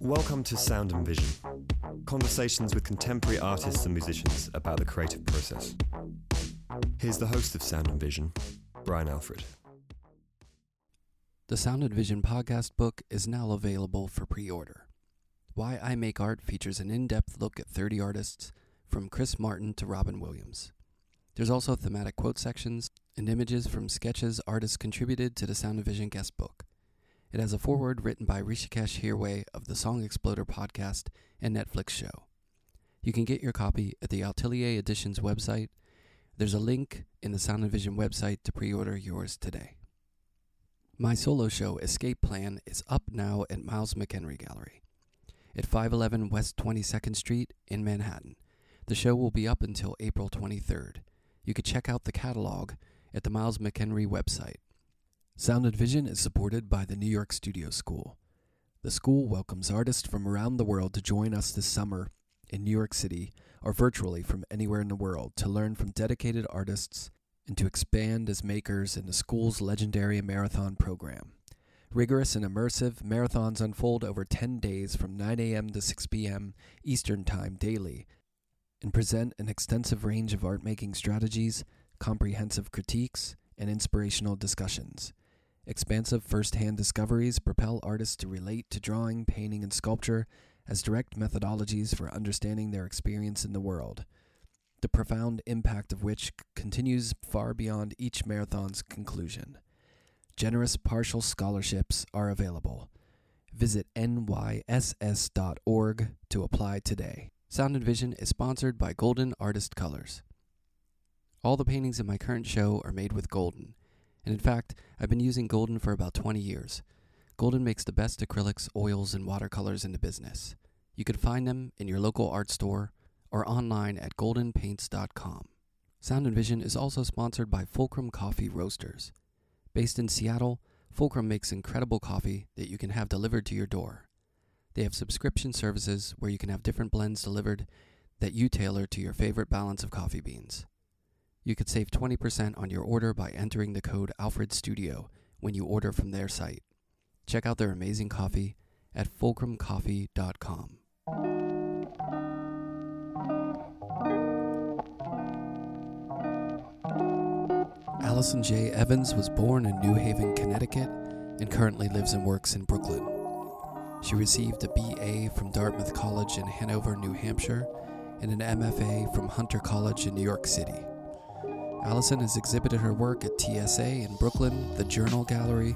Welcome to Sound and Vision. Conversations with contemporary artists and musicians about the creative process. Here's the host of Sound and Vision, Brian Alfred. The Sound and Vision podcast book is now available for pre order. Why I Make Art features an in depth look at 30 artists, from Chris Martin to Robin Williams. There's also thematic quote sections and images from sketches artists contributed to the Sound and Vision guest book. It has a foreword written by Hrishikesh Hirway of the Song Exploder podcast and Netflix show. You can get your copy at the Atelier Editions website. There's a link in the Sound and Vision website to pre order yours today. My solo show, Escape Plan, is up now at Miles McEnery Gallery at 511 West 22nd Street in Manhattan. The show will be up until April 23rd. You can check out the catalog at the Miles McEnery website. Sound and Vision is supported by the New York Studio School. The school welcomes artists from around the world to join us this summer in New York City or virtually from anywhere in the world to learn from dedicated artists and to expand as makers in the school's legendary marathon program. Rigorous and immersive, marathons unfold over 10 days from 9 a.m. to 6 p.m. Eastern Time daily and present an extensive range of art making strategies, comprehensive critiques, and inspirational discussions. Expansive first hand discoveries propel artists to relate to drawing, painting, and sculpture as direct methodologies for understanding their experience in the world, the profound impact of which continues far beyond each marathon's conclusion. Generous partial scholarships are available. Visit nyss.org to apply today. Sound and Vision is sponsored by Golden Artist Colors. All the paintings in my current show are made with Golden, and in fact, I've been using Golden for about 20 years. Golden makes the best acrylics, oils, and watercolors in the business. You can find them in your local art store or online at goldenpaints.com. Sound and Vision is also sponsored by Fulcrum Coffee Roasters. Based in Seattle, Fulcrum makes incredible coffee that you can have delivered to your door. They have subscription services where you can have different blends delivered that you tailor to your favorite balance of coffee beans. You could save 20% on your order by entering the code Alfred Studio when you order from their site. Check out their amazing coffee at fulcrumcoffee.com. Allison Jae Evans was born in New Haven, Connecticut, and currently lives and works in Brooklyn. She received a BA from Dartmouth College in Hanover, New Hampshire, and an MFA from Hunter College in New York City. Allison has exhibited her work at TSA in Brooklyn, the Journal Gallery,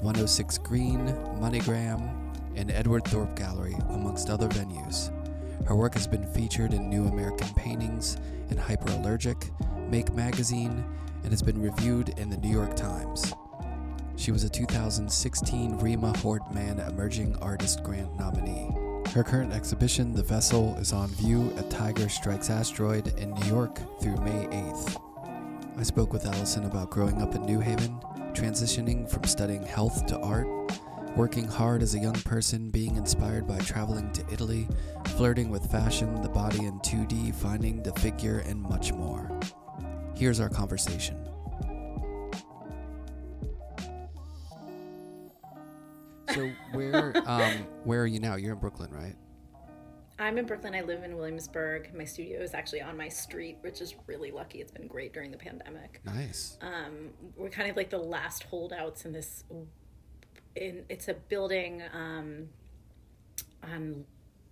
106 Green, Moneygramme, and Edward Thorp Gallery, amongst other venues. Her work has been featured in New American Paintings and Hyperallergic, Maake Magazine, and has been reviewed in the New York Times. She was a 2016 Rema Hort Mann Emerging Artist Grant nominee. Her current exhibition, The Vessel, is on view at Tiger Strikes Asteroid in New York through May 8th. I spoke with Allison about growing up in New Haven, transitioning from studying health to art, working hard as a young person, being inspired by traveling to Italy, flirting with fashion, the body in 2D, finding the figure, and much more. Here's our conversation. So where um, where are you now? You're in Brooklyn, right? I'm in Brooklyn. I live in Williamsburg. My studio is actually on my street, which is really lucky. It's been great during the pandemic. Nice. Um, we're kind of like the last holdouts in this. In it's a building um, on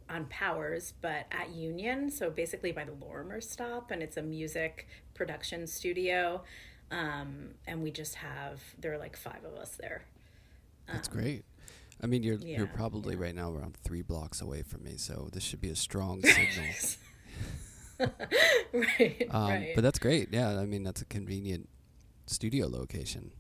on Powers, but at Union. So basically by the Lorimer stop, and it's a music production studio. Um, and we just have there are like five of us there. That's great. I mean, you're yeah, you're probably yeah. right now around three blocks away from me, so this should be a strong signal. right, Um, right. But that's great. Yeah, I mean that's a convenient studio location.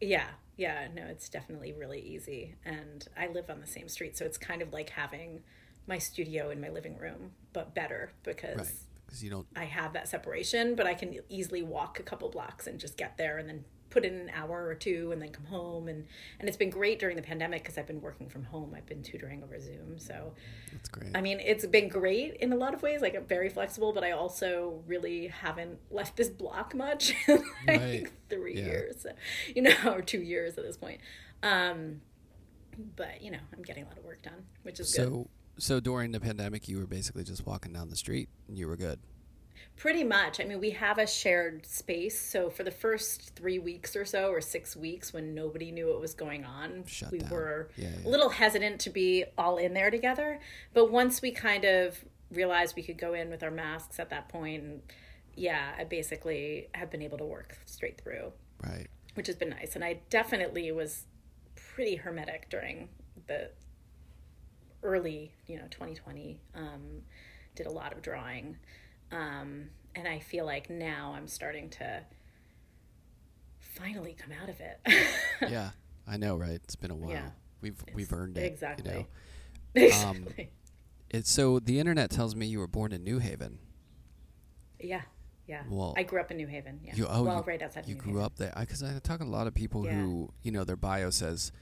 Yeah, yeah, no, it's definitely really easy. And I live on the same street, so it's kind of like having my studio in my living room, but better because Right. Because you don't. I have that separation, but I can easily walk a couple blocks and just get there and then put in an hour or two and then come home and and it's been great during the pandemic because I've been working from home. I've been tutoring over Zoom. So That's great. I mean, it's been great in a lot of ways. Like I'm very flexible, but I also really haven't left this block much in like Right. three Yeah. years, you know, or two years at this point. Um, but you know, I'm getting a lot of work done, which is good. so so during the pandemic, you were basically just walking down the street and you were good. Pretty much. I mean, we have a shared space. So for the first three weeks or so, or six weeks, when nobody knew what was going on, Shut we down. were Yeah, yeah. a little hesitant to be all in there together. But once we kind of realized we could go in with our masks at that point, and yeah, I basically have been able to work straight through, Right. which has been nice. And I definitely was pretty hermetic during the early, you know, 2020. Um, did a lot of drawing. Um, and I feel like now I'm starting to finally come out of it. yeah, I know, right? It's been a while. Yeah. We've we've earned it. exactly. You know? exactly. It's so the internet tells me you were born in New Haven. yeah. Yeah. Well, I grew up in New Haven. Yeah. You oh well, you, right outside you New grew Haven. up there because I talk to a lot of people Yeah. who you know their bio says,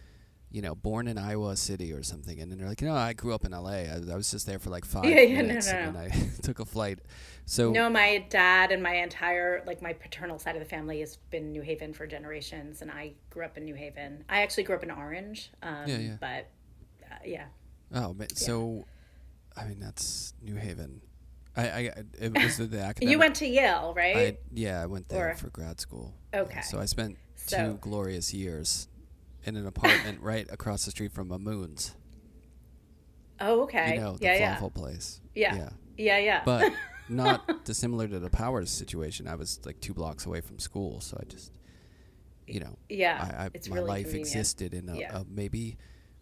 you know, born in Iowa City or something, and then they're like, no, I grew up in L.A. I, I was just there for like five Yeah, yeah, no, minutes, no, and no. then I took a flight. So No, my dad and my entire like my paternal side of the family has been New Haven for generations, and I grew up in New Haven. I actually grew up in Orange. Um, Yeah, yeah. But uh, yeah, oh, ma- so I mean that's New Haven. I, I it was the academic. you went to Yale, right? I, yeah, I went there Or- for grad school. Yeah, Okay. so I spent So- two glorious years in an apartment right across the street from Mamoun's. oh, okay. You know, the yeah, yeah, place. Yeah. Yeah. yeah, yeah. But not dissimilar to the Powers situation. I was like two blocks away from school, so I just, you know, yeah, I, I it's my really life convenient. existed in a, Yeah. a maybe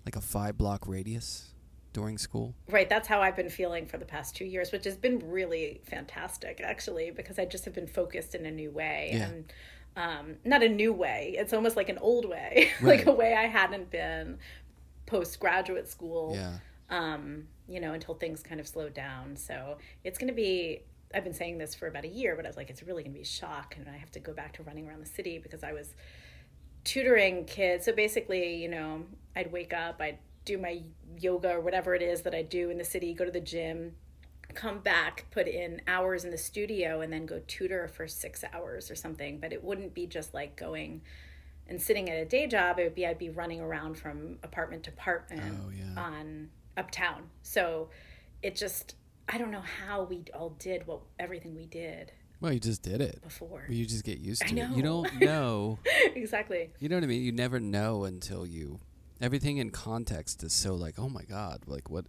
like a five block radius during school. Right, that's how I've been feeling for the past two years, which has been really fantastic, actually, because I just have been focused in a new way, Yeah. and um, not a new way. It's almost like an old way, like a way I hadn't been post graduate school. Yeah. um, you know, until things kind of slowed down. So it's going to be, I've been saying this for about a year, but I was like, it's really going to be a shock. And I have to go back to running around the city because I was tutoring kids. So basically, you know, I'd wake up, I'd do my yoga or whatever it is that I do in the city, go to the gym, come back, put in hours in the studio, and then go tutor for six hours or something. But it wouldn't be just like going and sitting at a day job. It would be I'd be running around from apartment to apartment Oh, yeah. on uptown. So it just I don't know how we all did what everything we did Well, you just did it. before. You just get used to it. You don't know. exactly. You know what I mean? You never know until you. Everything in context is so like, oh my god, like what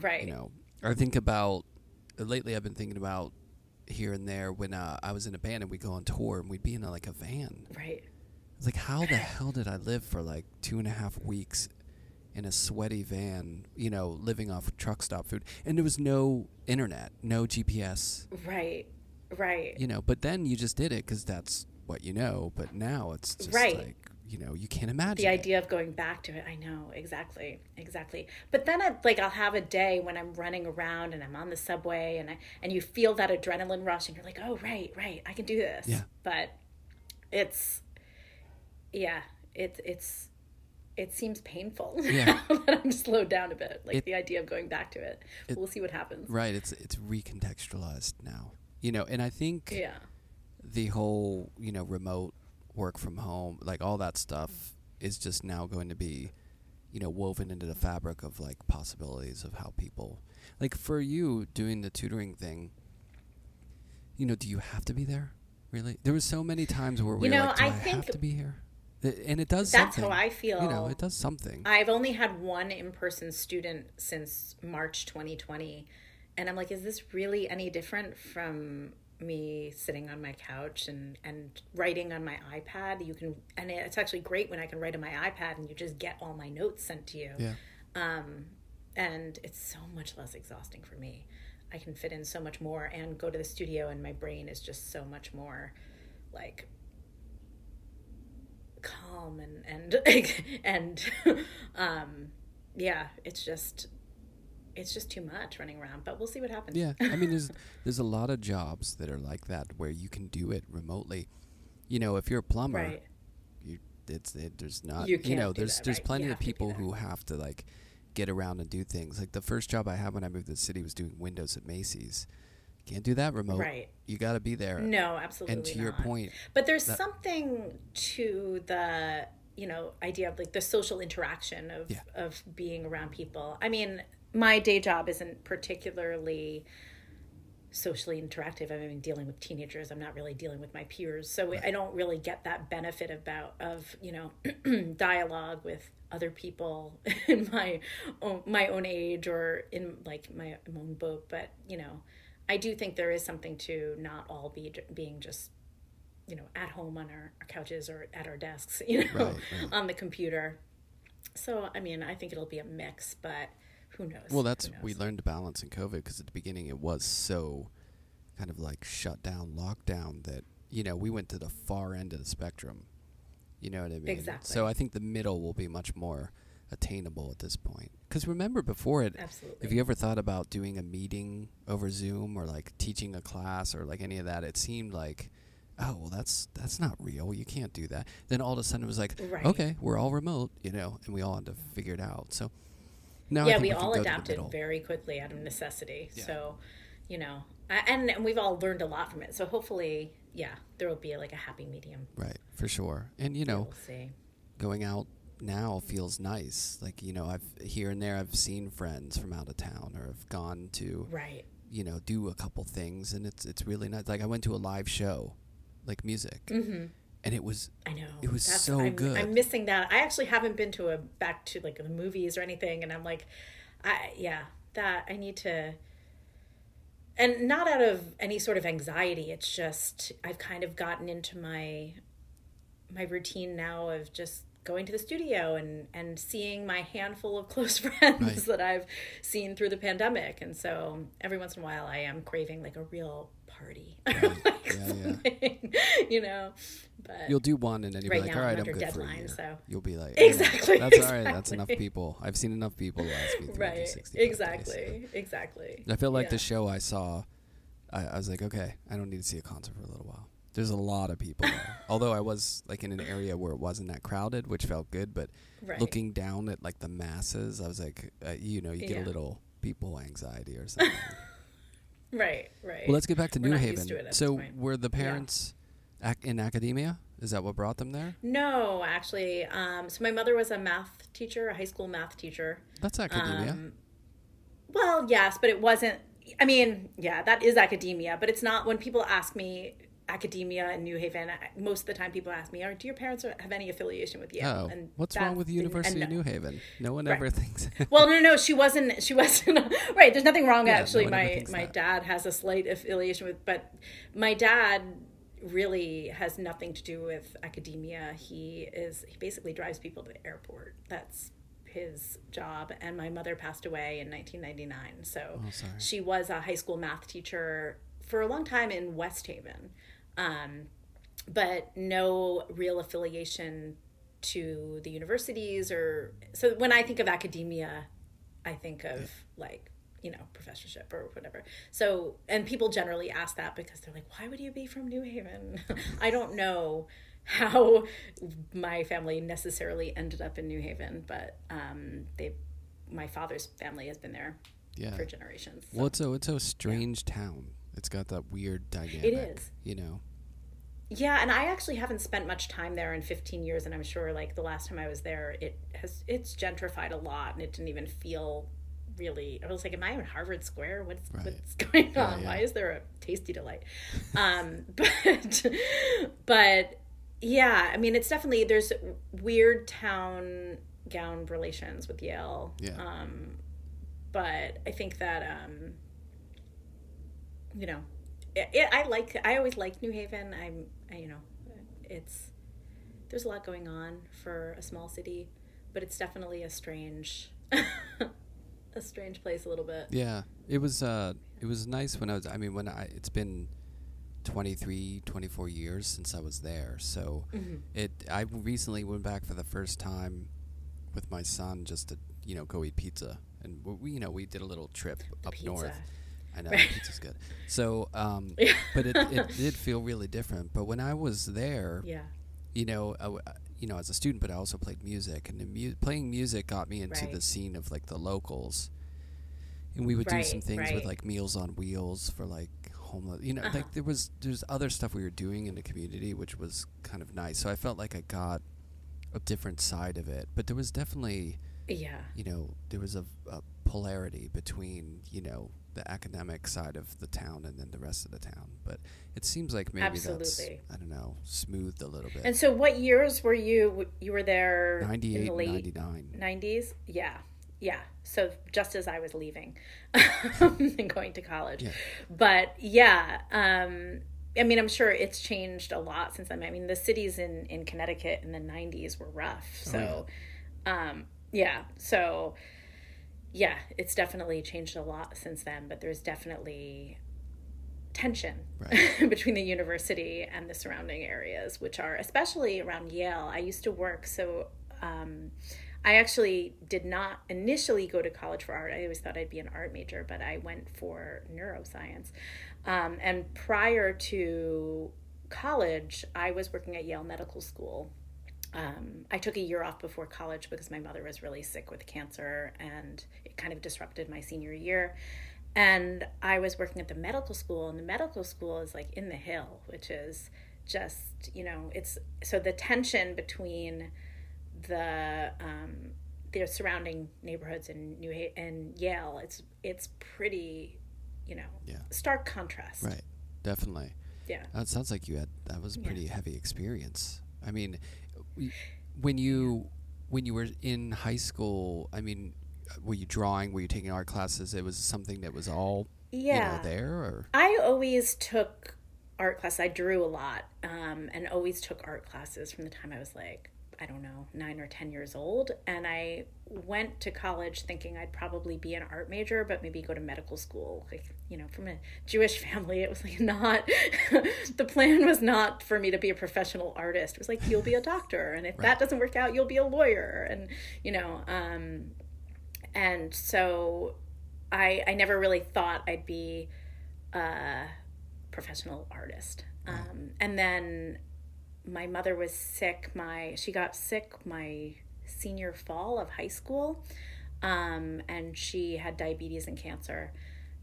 Right. you know. I think about lately. I've been thinking about here and there when uh, I was in a band and we'd go on tour and we'd be in a, like a van. Right. It's like, how the hell did I live for like two and a half weeks in a sweaty van? You know, living off truck stop food, and there was no internet, no GPS. Right. Right. You know, but then you just did it because that's what you know. But now it's just Right. like you know, you can't imagine the it. idea of going back to it i know exactly exactly but then I, like i'll have a day when i'm running around and i'm on the subway and i and you feel that adrenaline rush and you're like oh right right i can do this Yeah. but it's yeah it, it's it seems painful Yeah. that i'm slowed down a bit like It- the idea of going back to it, It- we'll see what happens Right. It's it's recontextualized now. You know, and I think yeah the whole you know remote work from home, like all that stuff, is just now going to be, you know, woven into the fabric of like possibilities of how people, like for you doing the tutoring thing. You know, do you have to be there? Really? There was so many times where we You were know, like, do I, I have to be here? And it does that's something. how i feel You know, it does something. I've only had one in person student since March 2020. And I'm like, is this really any different from me sitting on my couch and, and writing on my iPad? You can, and it's actually great when I can write on my iPad and you just get all my notes sent to you. yeah. Um, and it's so much less exhausting for me. I can fit in so much more and go to the studio, and my brain is just so much more like calm and and and um, yeah, it's just it's just too much running around. But we'll see what happens. Yeah, I mean, there's there's a lot of jobs that are like that where you can do it remotely. You know, if you're a plumber, Right. you it's it, there's not You you, know there's that, there's right. plenty You of have to be people who have to like get around and do things. Like the first job I had when I moved to the city was doing windows at Macy's. Can't do that remote. Right. You got to be there. No, absolutely. And to your point, But there's that- something to the you know idea of like the social interaction of Yeah. of being around people. I mean, my day job isn't particularly socially interactive. I mean, dealing with teenagers, I'm not really dealing with my peers, so I don't really get that benefit about of you know dialogue with other people in my own, my own age or in like my own boat. But you know, I do think there is something to not all be being just you know at home on our, our couches or at our desks you know Right, right. on the computer so i mean i think it'll be a mix but who knows well, that's knows? we learned to balance in COVID because at the beginning it was so kind of like shut down, lockdown that you know we went to the far end of the spectrum. You know what I mean? Exactly. So I think the middle will be much more attainable at this point. Because remember, before it, absolutely Have you ever thought about doing a meeting over Zoom or like teaching a class or like any of that? It seemed like, oh well, that's that's not real. You can't do that. Then all of a sudden it was like, Right. okay, we're all remote, you know, and we all had to figure it out. So now I yeah think we can all go to the adapted very quickly out of necessity Yeah. so you know I- and, and we've all learned a lot from it so hopefully yeah there will be like a happy medium right for sure. And you know, we'll see going out now feels nice. Like you know, I've here and there I've seen friends from out of town or have gone to right you know do a couple things, and it's it's really nice. Like I went to a live show, like music, mm-hmm. And it was I know It was so I'm, good. I'm missing that. I actually haven't been to a back to like the movies or anything, and I'm like, I yeah, that I need to. And not out of any sort of anxiety. It's just I've kind of gotten into my my routine now of just going to the studio and and seeing my handful of close friends Right. that I've seen through the pandemic. And so every once in a while, I am craving like a real party, like Yeah, yeah. you know. But You'll do one and then you'll Right be like, now all I'm right, I'm under good for a year. so- You'll be like, Exactly, That's all right. That's enough people. I've seen enough people last me 365 right, days. exactly, exactly. I feel like Yeah. the show I saw, I, I was like, okay, I don't need to see a concert for a little while. There's a lot of people there. Although I was like in an area where it wasn't that crowded, which felt good, but Right. looking down at like the masses, I was like, uh, you know, you get Yeah. a little people anxiety or something. Right, right. well, let's get back to We're New Haven. to it at this so, were the parents in academia? Is that what brought them there? no, actually, um, so my mother was a math teacher, a high school math teacher. That's academia. Um, well, yes, but it wasn't. I mean, yeah, that is academia, but it's not. When people ask me academia in New Haven, most of the time people ask me, "Are do your parents have any affiliation with Yale?" oh, and what's wrong with the University of New Haven? No one Right. ever thinks. well, no, no, she wasn't. She wasn't right. There's nothing wrong. Yeah, actually, no my my that. dad has a slight affiliation with, but my dad really has nothing to do with academia. He is he basically drives people to the airport. That's his job. And my mother passed away in 1999, so Oh, she was a high school math teacher for a long time in West Haven, um, but no real affiliation to the universities or so. When I think of academia, I think of like you know professorship or whatever. So and people generally ask that because they're like, why would you be from New Haven? I don't know how my family necessarily ended up in New Haven, but um, they my father's family has been there yeah. for generations. so- Well, it's a it's a strange town. It's got that weird dynamic. is. You know. Yeah, and I actually haven't spent much time there in 15 years, and I'm sure like the last time I was there, it has it's gentrified a lot, and it didn't even feel really. I was like, "Am I in Harvard Square? What's Right. what's going Yeah, on? yeah. Why is there a Tasti D-Lite?" um, but but yeah, I mean, it's definitely there's weird town gown relations with Yale. Yeah. Um, but I think that um, you know, it, it, I like. I always like New Haven. I'm, I, you know, it's there's a lot going on for a small city, but it's definitely a strange, a strange place a little bit. Yeah. It was uh it was nice when I was I mean when I it's been 23 24 years since I was there. So Mhm. it I recently went back for the first time with my son just to, you know, go eat pizza. And we you know, we did a little trip up Pizza. north. I know Right. pizza's good. So, um but it, it did feel really different. But when I was there, Yeah. you know, uh, you know, as a student, but I also played music, and mu- playing music got me into Right. the scene of like the locals, and we would do some Right, things with like Meals on Wheels for like homeless. You know, Uh-huh. like there was there's other stuff we were doing in the community, which was kind of nice. So I felt like I got a different side of it, but there was definitely Yeah. you know, there was a, a polarity between, you know, the academic side of the town and then the rest of the town. But it seems like maybe Absolutely. that's, I don't know, smoothed a little bit. And so, what years were you? You were there in the late 99. nineties. Yeah, yeah. So just as I was leaving and going to college, Yeah. but yeah. Um, I mean, I'm sure it's changed a lot since then. I mean, the cities in in Connecticut in the '90s were rough. So, um, yeah. So, yeah, it's definitely changed a lot since then. But there's definitely tension Right. between the university and the surrounding areas, which are especially around Yale. I used to work, so um, I actually did not initially go to college for art. I always thought I'd be an art major, but I went for neuroscience. Um, and prior to college, I was working at Yale Medical School. Um, I took a year off before college because my mother was really sick with cancer and kind of disrupted my senior year. And I was working at the medical school, and the medical school is like in the hill, which is just, you know, it's so the tension between the um, the surrounding neighborhoods in New ha- and Yale, it's it's pretty, you know, Yeah. stark contrast. Right. Definitely. Yeah. That sounds like you had, that was a Yeah. pretty heavy experience. I mean, when you, when you were in high school, I mean, were you drawing? Were you taking art classes? It was something that was all, Yeah. you know, there or? I always took art classes. I drew a lot um, and always took art classes from the time I was like, I don't know, nine or 10 years old. And I went to college thinking I'd probably be an art major, but maybe go to medical school. Like, you know, from a Jewish family, it was like not, the plan was not for me to be a professional artist. It was like, you'll be a doctor. And if that doesn't work out, you'll be a lawyer. And, you know, um, and so I, I never really thought I'd be a professional artist. Um, and then my mother was sick. My she got sick my senior fall of high school, um, and she had diabetes and cancer,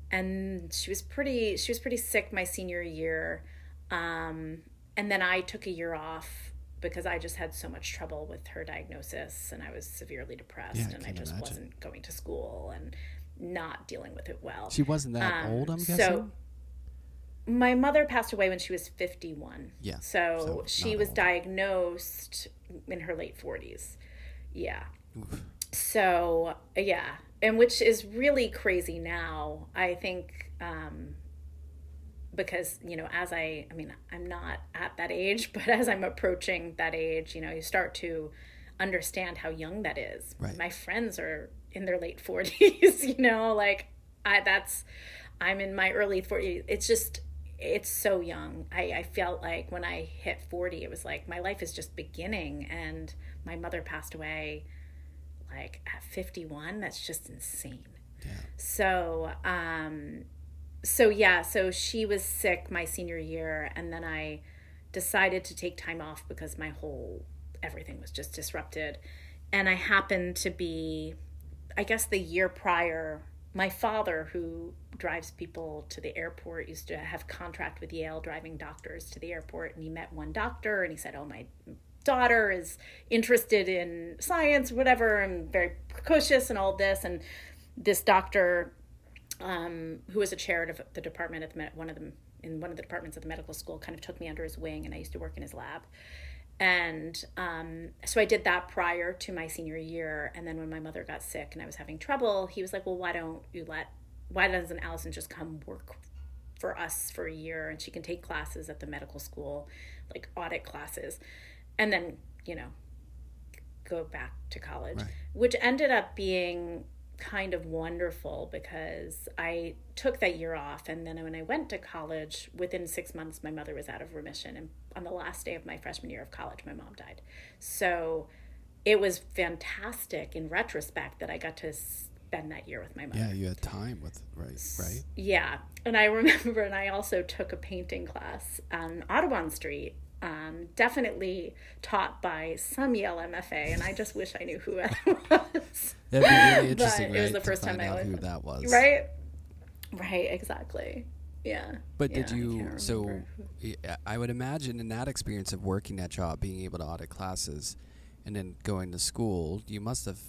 and she was pretty she was pretty sick my senior year, um, and then I took a year off because I just had so much trouble with her diagnosis, and I was severely depressed, Yeah, I and I just imagine. wasn't going to school and not dealing with it well. She wasn't that Um, old, I'm guessing. so- my mother passed away when she was 51. Yeah, So, so she was old. diagnosed in her late 40s. Yeah. Oof. So, yeah. And which is really crazy now. I think um because, you know, as I I mean, I'm not at that age, but as I'm approaching that age, you know, you start to understand how young that is. Right. My friends are in their late 40s, you know, like I that's I'm in my early 40s. It's just it's so young. I, I felt like when I hit 40, it was like my life is just beginning. And my mother passed away like at 51. That's just insane. Yeah. So, um, so yeah, so she was sick my senior year, and then I decided to take time off because my whole everything was just disrupted. And I happened to be, I guess, the year prior. My father, who drives people to the airport, used to have contract with Yale driving doctors to the airport, and he met one doctor, and he said, "Oh, my daughter is interested in science, whatever, and very precocious and all this." And this doctor um, who was a chair of the department at the one of them in one of the departments at the medical school kind of took me under his wing and I used to work in his lab. And um, so I did that prior to my senior year. And then when my mother got sick and I was having trouble, he was like, Well, why don't you let, why doesn't Allison just come work for us for a year and she can take classes at the medical school, like audit classes, and then, you know, go back to college, Right. which ended up being kind of wonderful because I took that year off. And then when I went to college, within six months, my mother was out of remission. And on the last day of my freshman year of college, my mom died. So it was fantastic in retrospect that I got to spend that year with my mother. Yeah, you had time with, right, right? Yeah. And I remember, and I also took a painting class on Audubon Street um, definitely taught by some Yale MFA, and I just wish I knew who it was. That'd be really interesting, But right? it was the first time I out who that was. Right? Right, exactly. Yeah. But Yeah, did you? can't So I would imagine in that experience of working that job, being able to audit classes, and then going to school, you must have.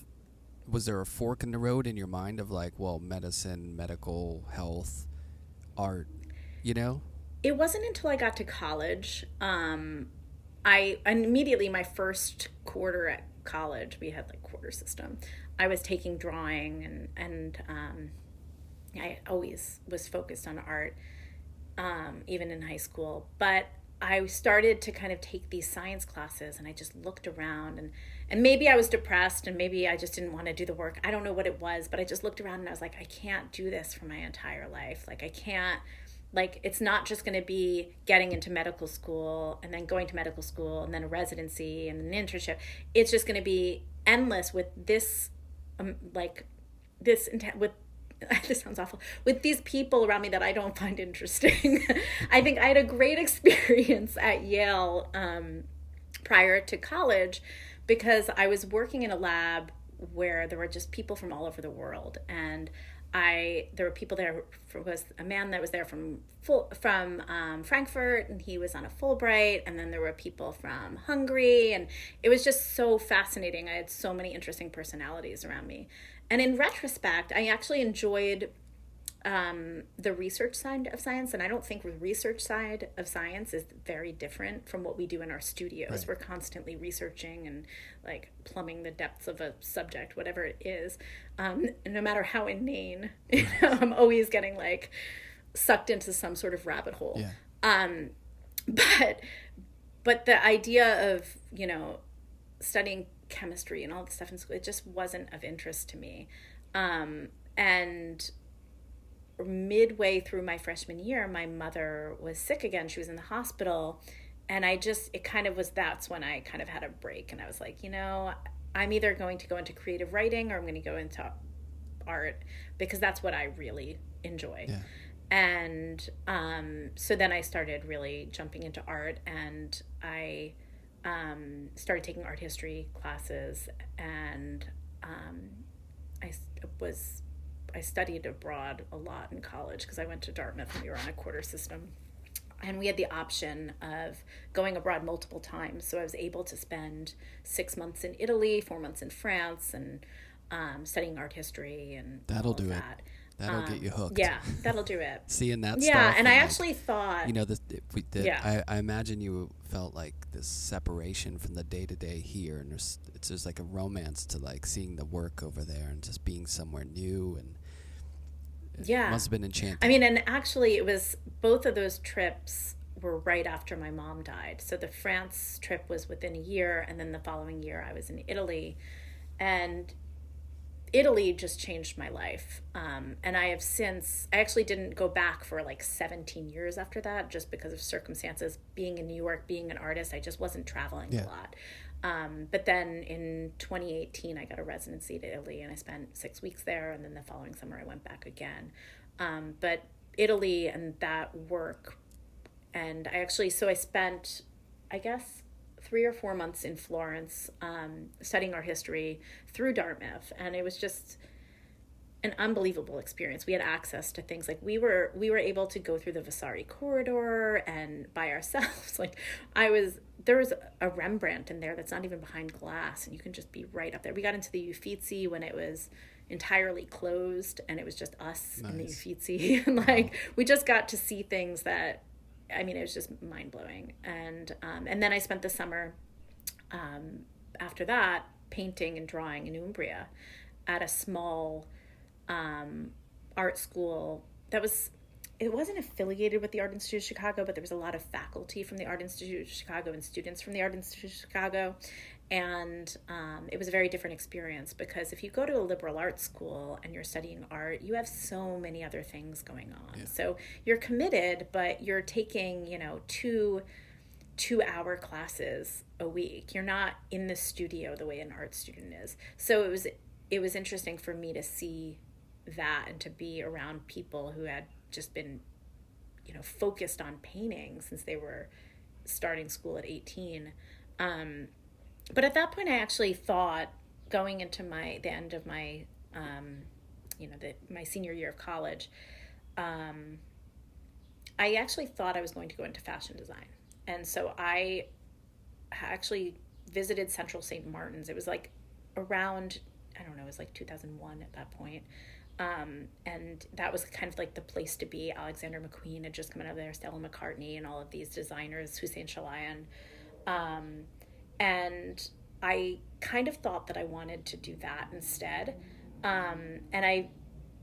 Was there a fork in the road in your mind of like, well, medicine, medical, health, art, you know? It wasn't until I got to college. Um, I immediately my first quarter at college, we had like quarter system. I was taking drawing and and um, I always was focused on art, um, even in high school. But I started to kind of take these science classes, and I just looked around and and maybe I was depressed, and maybe I just didn't want to do the work. I don't know what it was, but I just looked around and I was like, I can't do this for my entire life. Like I can't like it's not just going to be getting into medical school and then going to medical school and then a residency and an internship. It's just going to be endless with this um, like this intent with this sounds awful with these people around me that i don't find interesting. I think i had a great experience at yale um, prior to college because I was working in a lab where there were just people from all over the world and I there were people there was a man that was there from full, from um, Frankfurt and he was on a Fulbright and then there were people from Hungary and it was just so fascinating. I had so many interesting personalities around me. And in retrospect I actually enjoyed um, the research side of science, and I don't think the research side of science is very different from what we do in our studios. Right. We're constantly researching and like plumbing the depths of a subject, whatever it is. Um, no matter how inane, you know, I'm always getting like sucked into some sort of rabbit hole. Yeah. Um, but but the idea of you know studying chemistry and all this stuff in school, it just wasn't of interest to me. Um, and midway through my freshman year, my mother was sick again. She was in the hospital. And I just, it kind of was that's when I kind of had a break. And I was like, you know, I'm either going to go into creative writing or I'm going to go into art because that's what I really enjoy. Yeah. And um, so then I started really jumping into art and I um, started taking art history classes and um, I was I studied abroad a lot in college because I went to Dartmouth and we were on a quarter system. And we had the option of going abroad multiple times. So I was able to spend six months in Italy, four months in France, and um, studying art history and That'll do it. that. That'll Um, get you hooked. Yeah, that'll do it. Seeing that yeah, stuff. and I like, actually thought, you know, the, if we did, Yeah. I, I imagine you felt like this separation from the day to day here, and there's it's just like a romance to like seeing the work over there and just being somewhere new, and it Yeah. must have been enchanting. I mean, and actually, it was both of those trips were right after my mom died. So the France trip was within a year, and then the following year, I was in Italy. And Italy just changed my life. Um, and I have since, I actually didn't go back for like 17 years after that, just because of circumstances. Being in New York, being an artist, I just wasn't traveling Yeah. a lot. Um, but then in 2018, I got a residency to Italy and I spent six weeks there. And then the following summer, I went back again. Um, but Italy and that work, and I actually, so I spent, I guess, three or four months in Florence um, studying art history through Dartmouth. And it was just, an unbelievable experience. We had access to things like we were we were able to go through the Vasari corridor and by ourselves. Like I was there was a Rembrandt in there that's not even behind glass and you can just be right up there. We got into the Uffizi when it was entirely closed and it was just us in the Uffizi and like we just got to see things that I mean it was just mind blowing. And um, and then I spent the summer um, after that painting and drawing in Umbria at a small um, art school that was it wasn't affiliated with the art institute of chicago but there was a lot of faculty from the art institute of chicago and students from the art institute of chicago. And um, it was a very different experience because if you go to a liberal arts school and you're studying art you have so many other things going on. So you're committed but you're taking you know two two hour classes a week. You're not in the studio the way an art student is. So it was it was interesting for me to see that and to be around people who had just been you know focused on painting since they were starting school at 18. Um, but at that point, I actually thought going into my the end of my um, you know the, my senior year of college, um, I actually thought I was going to go into fashion design, and so I actually visited Central St. Martin's. It was like around I don't know, it was like 2001 at that point. Um, and that was kind of like the place to be. Alexander McQueen had just come out of there, Stella McCartney, and all of these designers, Hussein Chalayan. Um, and I kind of thought that I wanted to do that instead. Um, and I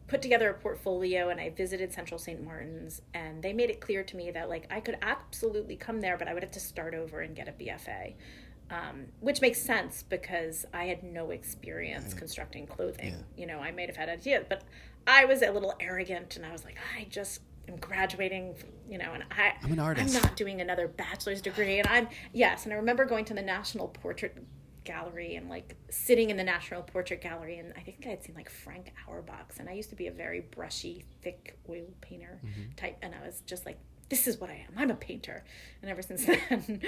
put together a portfolio and I visited Central St. Martin's, and they made it clear to me that like I could absolutely come there, but I would have to start over and get a BFA um, which makes sense because I had no experience right. constructing clothing. Yeah. You know, I may have had ideas, but I was a little arrogant, and I was like, I just am graduating, you know, and I, I'm an artist. I'm not doing another bachelor's degree, and I'm yes, and I remember going to the National Portrait Gallery and like sitting in the National Portrait Gallery, and I think I had seen like Frank Auerbach's, and I used to be a very brushy, thick oil painter mm-hmm. type, and I was just like this is what I am. I'm a painter. And ever since then,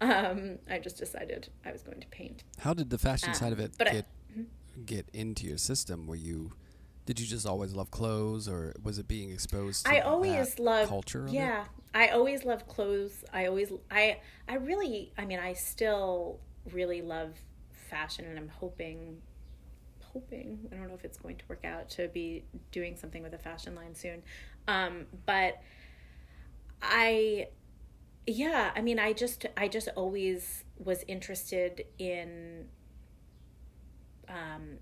um, I just decided I was going to paint. How did the fashion um, side of it get I, hmm? get into your system? Were you did you just always love clothes, or was it being exposed? to I always love culture. Yeah, I always love clothes. I always I I really I mean I still really love fashion, and I'm hoping hoping I don't know if it's going to work out to be doing something with a fashion line soon, um, but I yeah, I mean I just I just always was interested in um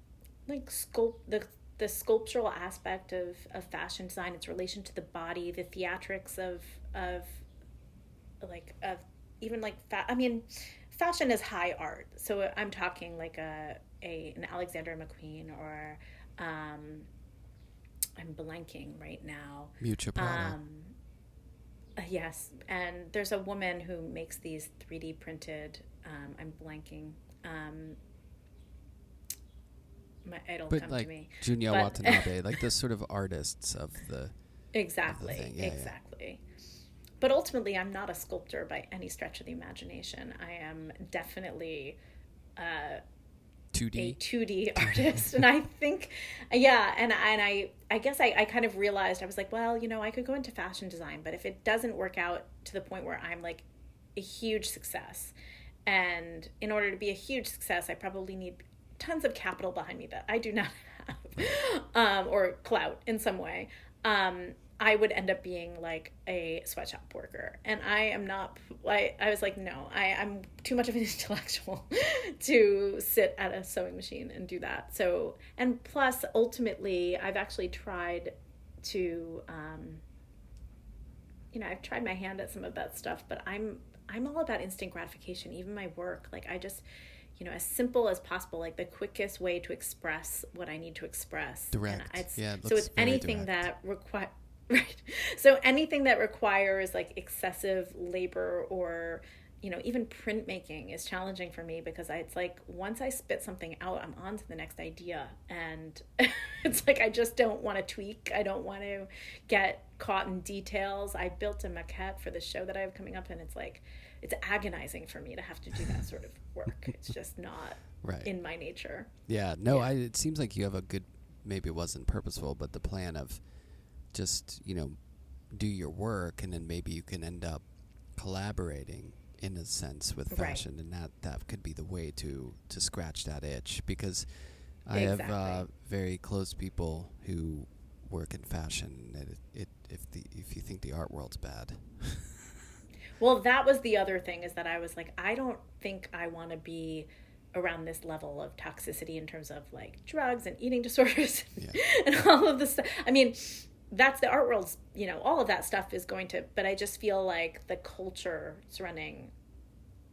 like sculpt the the sculptural aspect of, of fashion design, its relation to the body, the theatrics of of like of even like fa- I mean, fashion is high art. So I'm talking like a a an Alexander McQueen or um, I'm blanking right now. Prada. Um, yes, and there's a woman who makes these 3D printed. Um, I'm blanking. Um, my, it'll but come like to me. Junya but, Watanabe, like the sort of artists of the exactly, of the yeah, exactly. Yeah. But ultimately, I'm not a sculptor by any stretch of the imagination. I am definitely uh, 2D a 2D artist. And I think yeah and and I I guess I, I kind of realized I was like well you know I could go into fashion design but if it doesn't work out to the point where I'm like a huge success and in order to be a huge success I probably need tons of capital behind me that I do not have um, or clout in some way um, I would end up being like a sweatshop worker. And I am not, I, I was like, no, I, I'm too much of an intellectual to sit at a sewing machine and do that. So, and plus, ultimately, I've actually tried to, um, you know, I've tried my hand at some of that stuff, but I'm, I'm all about instant gratification, even my work. Like, I just, you know, as simple as possible, like the quickest way to express what I need to express. Direct. It's, yeah. It so it's anything direct. that require Right. So anything that requires like excessive labor or you know even printmaking is challenging for me because I, it's like once I spit something out, I'm on to the next idea, and it's like I just don't want to tweak. I don't want to get caught in details. I built a maquette for the show that I have coming up, and it's like it's agonizing for me to have to do that sort of work. It's just not right. in my nature. Yeah. No. Yeah. I. It seems like you have a good. Maybe it wasn't purposeful, but the plan of just you know do your work and then maybe you can end up collaborating in a sense with fashion right. and that that could be the way to to scratch that itch because I exactly. have uh, very close people who work in fashion it, it if the if you think the art world's bad well that was the other thing is that I was like I don't think I want to be around this level of toxicity in terms of like drugs and eating disorders yeah. and all of this stuff. I mean, that's the art world's you know all of that stuff is going to but i just feel like the culture surrounding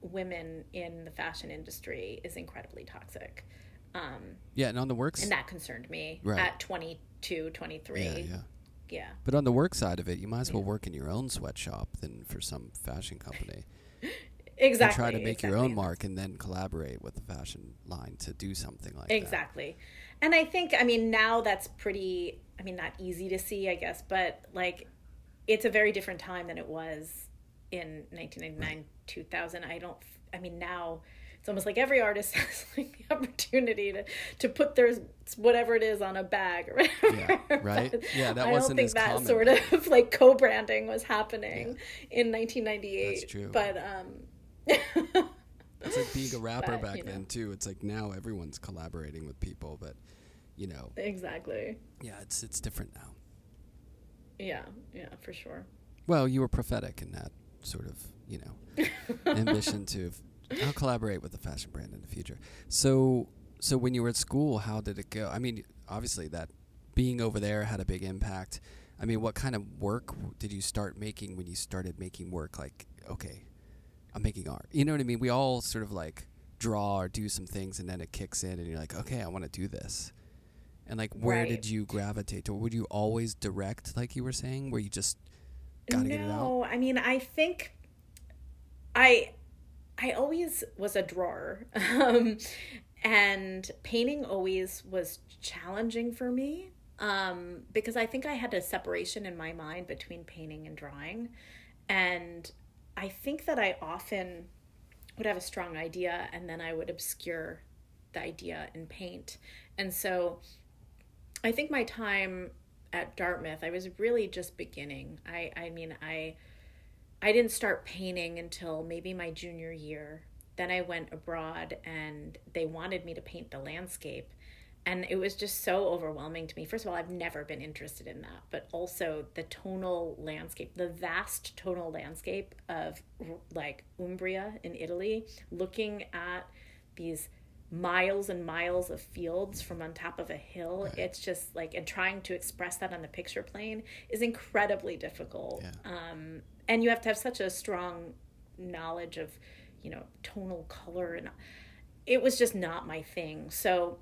women in the fashion industry is incredibly toxic um yeah and on the works and that concerned me right. at 22 23 yeah, yeah yeah but on the work side of it you might as well yeah. work in your own sweatshop than for some fashion company exactly and try to make exactly. your own mark and then collaborate with the fashion line to do something like exactly. that exactly and i think i mean now that's pretty I mean, not easy to see, I guess, but like it's a very different time than it was in 1999 2000 i don't i mean now it's almost like every artist has like the opportunity to to put their whatever it is on a bag or whatever. Yeah, right. Yeah, that I wasn't don't think that common. sort of like co-branding was happening in 1998. That's true. But um, It's like being a rapper But, back you know. then too. It's like now everyone's collaborating with people, but you know, exactly. yeah, it's it's different now. Yeah, yeah, for sure. Well, you were prophetic in that sort of, you know, ambition to I'll collaborate with a fashion brand in the future. So, so when you were at school, how did it go? I mean, obviously that being over there had a big impact. I mean, what kind of work w- did you start making when you started making work? Like, okay, I'm making art. You know what I mean? We all sort of like draw or do some things, and then it kicks in, and you're like, okay, I want to do this. And like, where Right. did you gravitate to? Would you always direct, like you were saying, where you just gotta no, get it out? I mean, I think I I always was a drawer. Um, and painting always was challenging for me um, because I think I had a separation in my mind between painting and drawing. And I think that I often would have a strong idea and then I would obscure the idea in paint. And so I think my time at Dartmouth, I was really just beginning. I I mean, I I didn't start painting until maybe my junior year. Then I went abroad and they wanted me to paint the landscape. And it was just so overwhelming to me. First of all, I've never been interested in that, but also the tonal landscape, the vast tonal landscape of like Umbria in Italy, looking at these miles and miles of fields from on top of a hill. It's just like, and trying to express that on the picture plane is incredibly difficult. Yeah. Um, and you have to have such a strong knowledge of, you know, tonal color. And it was just not my thing. So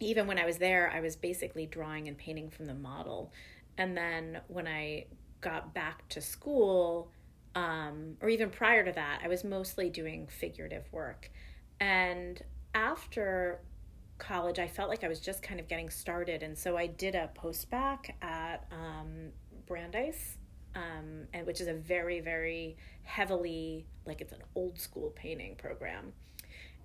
even when I was there, I was basically drawing and painting from the model. And then when I got back to school, um, or even prior to that, I was mostly doing figurative work. And after college, I felt like I was just kind of getting started. And so I did a post back at um, Brandeis, um, and which is a very, very heavily, like it's an old school painting program.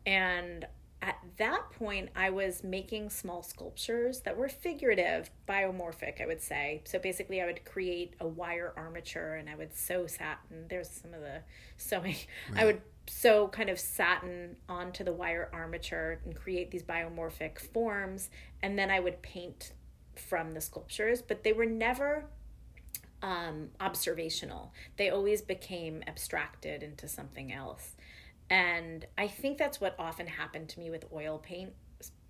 And at that point, I was making small sculptures that were figurative, biomorphic, I would say. So basically, I would create a wire armature and I would sew satin. There's some of the sewing. I would sew kind of satin onto the wire armature and create these biomorphic forms. And then I would paint from the sculptures, but they were never um, observational. They always became abstracted into something else. And I think that's what often happened to me with oil paint,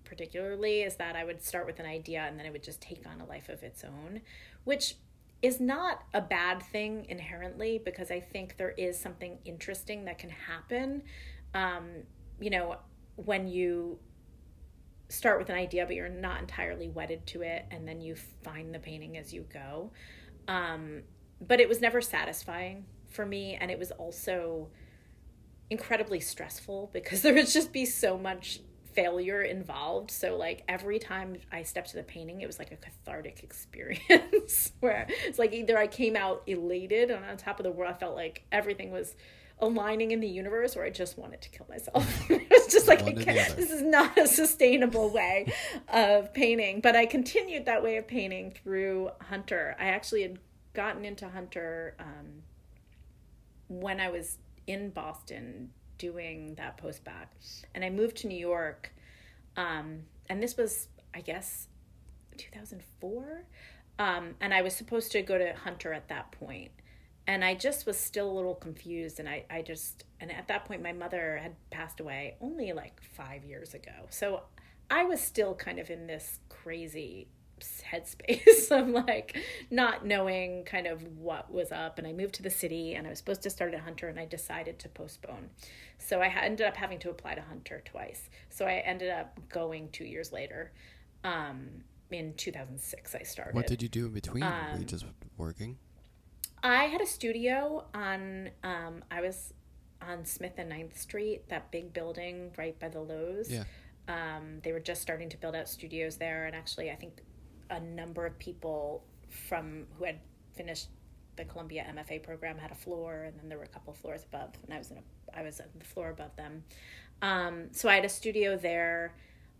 particularly, is that I would start with an idea and then it would just take on a life of its own, which is not a bad thing inherently because I think there is something interesting that can happen. Um, you know, when you start with an idea but you're not entirely wedded to it and then you find the painting as you go. Um, but it was never satisfying for me and it was also incredibly stressful because there would just be so much failure involved. So like every time I stepped to the painting, it was like a cathartic experience where it's like either I came out elated and on top of the world, I felt like everything was aligning in the universe or I just wanted to kill myself. it was just like, I One or the can't, this is not a sustainable way of painting. But I continued that way of painting through Hunter. I actually had gotten into Hunter um, when I was in Boston doing that post back, and I moved to New York. Um, and this was, I guess, 2004. Um, and I was supposed to go to Hunter at that point. And I just was still a little confused. And I, I just, and at that point, my mother had passed away only like five years ago. So I was still kind of in this crazy headspace of like not knowing kind of what was up and i moved to the city and i was supposed to start at hunter and i decided to postpone so i ended up having to apply to hunter twice so i ended up going two years later um, in 2006 i started What did you do in between? Were Um, you just working? I had a studio on um I was on Smith and 9th Street, that big building right by the Lowe's. Yeah. Um they were just starting to build out studios there and actually I think a number of people from who had finished the Columbia MFA program had a floor, and then there were a couple floors above, and I was in a I was on the floor above them. Um, so I had a studio there.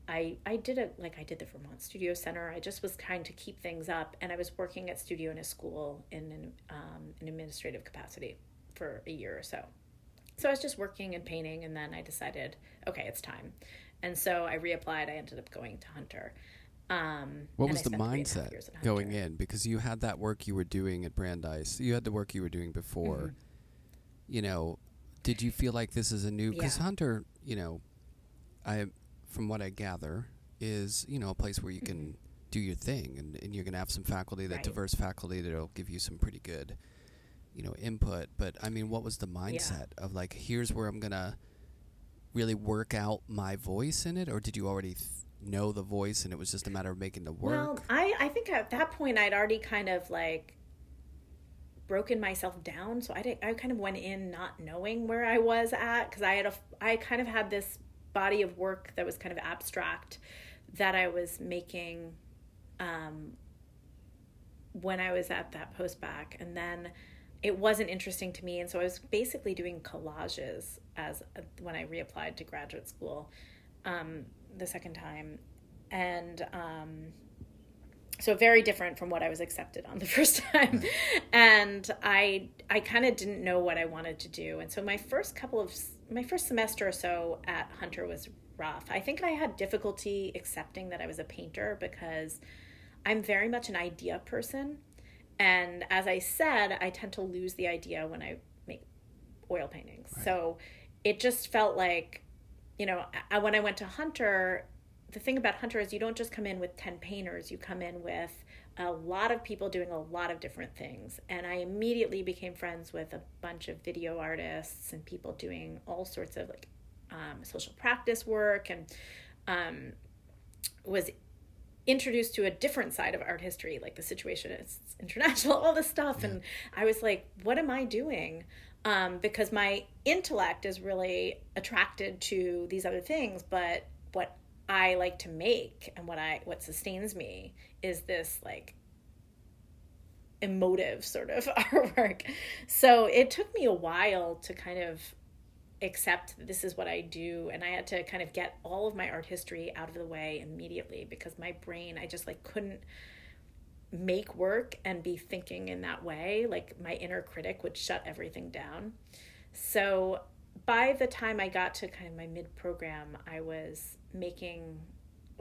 I I did it like I did the Vermont Studio Center. I just was trying to keep things up, and I was working at Studio in a school in an, um, an administrative capacity for a year or so. So I was just working and painting, and then I decided, okay, it's time. And so I reapplied. I ended up going to Hunter. Um, what was the spent three and a half mindset going in? Because you had that work you were doing at Brandeis. You had the work you were doing before. Mhm. You know, did you feel like this is a new? Because Yeah. Hunter, you know, I from what I gather is you know a place where you can do your thing, and, and you're gonna have some faculty, that Right. diverse faculty that'll give you some pretty good, you know, input. But I mean, what was the mindset of like, here's where I'm gonna really work out my voice in it, or did you already th- know the voice and it was just a matter of making the work? Well, I, I think at that point I'd already kind of like broken myself down. So I did, I kind of went in not knowing where I was at because I had a I kind of had this body of work that was kind of abstract that I was making um, when I was at that post back, and then it wasn't interesting to me, and so I was basically doing collages as when I reapplied to graduate school um, the second time, and um, so very different from what I was accepted on the first time, and I I kind of didn't know what I wanted to do, and so my first couple of my first semester or so at Hunter was rough. I think I had difficulty accepting that I was a painter because I'm very much an idea person. And as I said, I tend to lose the idea when I make oil paintings. So it just felt like, you know, I, when I went to Hunter, the thing about Hunter is you don't just come in with 10 painters, you come in with a lot of people doing a lot of different things. And I immediately became friends with a bunch of video artists and people doing all sorts of like um, social practice work and um, was introduced to a different side of art history, like the situation Situationists International, all this stuff. And I was like, what am I doing? Um, because my intellect is really attracted to these other things, but what I like to make and what I what sustains me is this like emotive sort of artwork. So it took me a while to kind of accept this is what I do and I had to kind of get all of my art history out of the way immediately because my brain I just like couldn't make work and be thinking in that way like my inner critic would shut everything down. So by the time I got to kind of my mid program I was making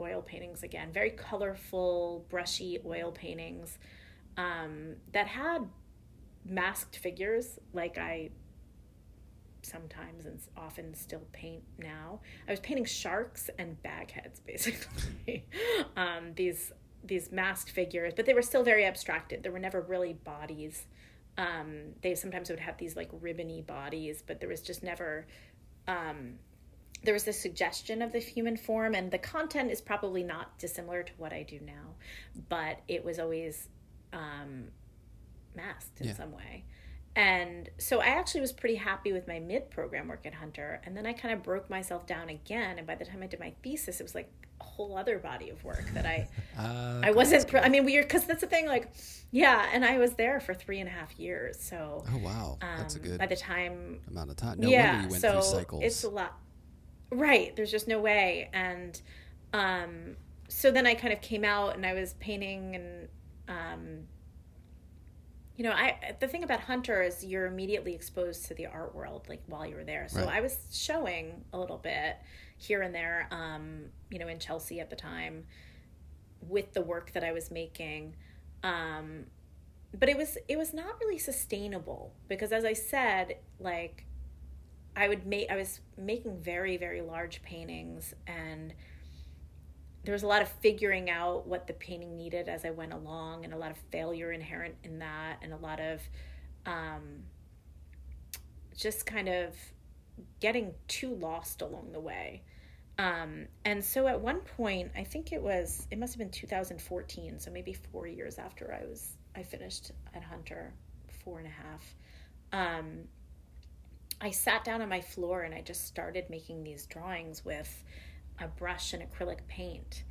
oil paintings again, very colorful, brushy oil paintings um, that had masked figures like I sometimes and often still paint now. I was painting sharks and bag heads basically. um, these these masked figures, but they were still very abstracted. There were never really bodies. Um, they sometimes would have these like ribbony bodies, but there was just never um, there was this suggestion of the human form and the content is probably not dissimilar to what I do now, but it was always um, masked in Yeah. some way. And so I actually was pretty happy with my mid program work at Hunter. And then I kind of broke myself down again. And by the time I did my thesis, it was like a whole other body of work that I Uh, I wasn't. I mean, weird because that's the thing. Like, yeah, and I was there for three and a half years. So oh wow, um, that's a good by the time amount of time. No yeah, you went so through cycles. it's a lot. Right. There's just no way. And um, so then I kind of came out and I was painting and um, you know, I the thing about Hunter is you're immediately exposed to the art world like while you were there. So Right. I was showing a little bit here and there, um, you know, in Chelsea at the time with the work that I was making. Um, but it was it was not really sustainable because as I said, like I would make I was making very very large paintings and there was a lot of figuring out what the painting needed as I went along and a lot of failure inherent in that and a lot of um, just kind of getting too lost along the way. Um, and so at one point, I think it was, it must have been 2014, so maybe four years after I was, I finished at Hunter, four and a half. Um, I sat down on my floor and I just started making these drawings with a brush and acrylic paint.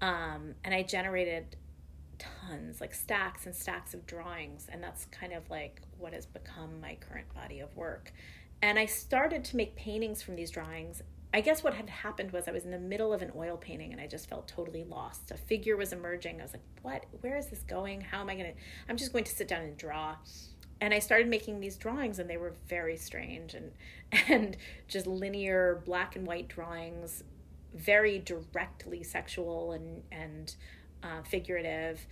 Um, and I generated tons, like stacks and stacks of drawings. And that's kind of like what has become my current body of work. And I started to make paintings from these drawings. I guess what had happened was I was in the middle of an oil painting and I just felt totally lost. A figure was emerging. I was like, what? Where is this going? How am I going to? I'm just going to sit down and draw. And I started making these drawings and they were very strange and and just linear black and white drawings, very directly sexual and and uh, figurative.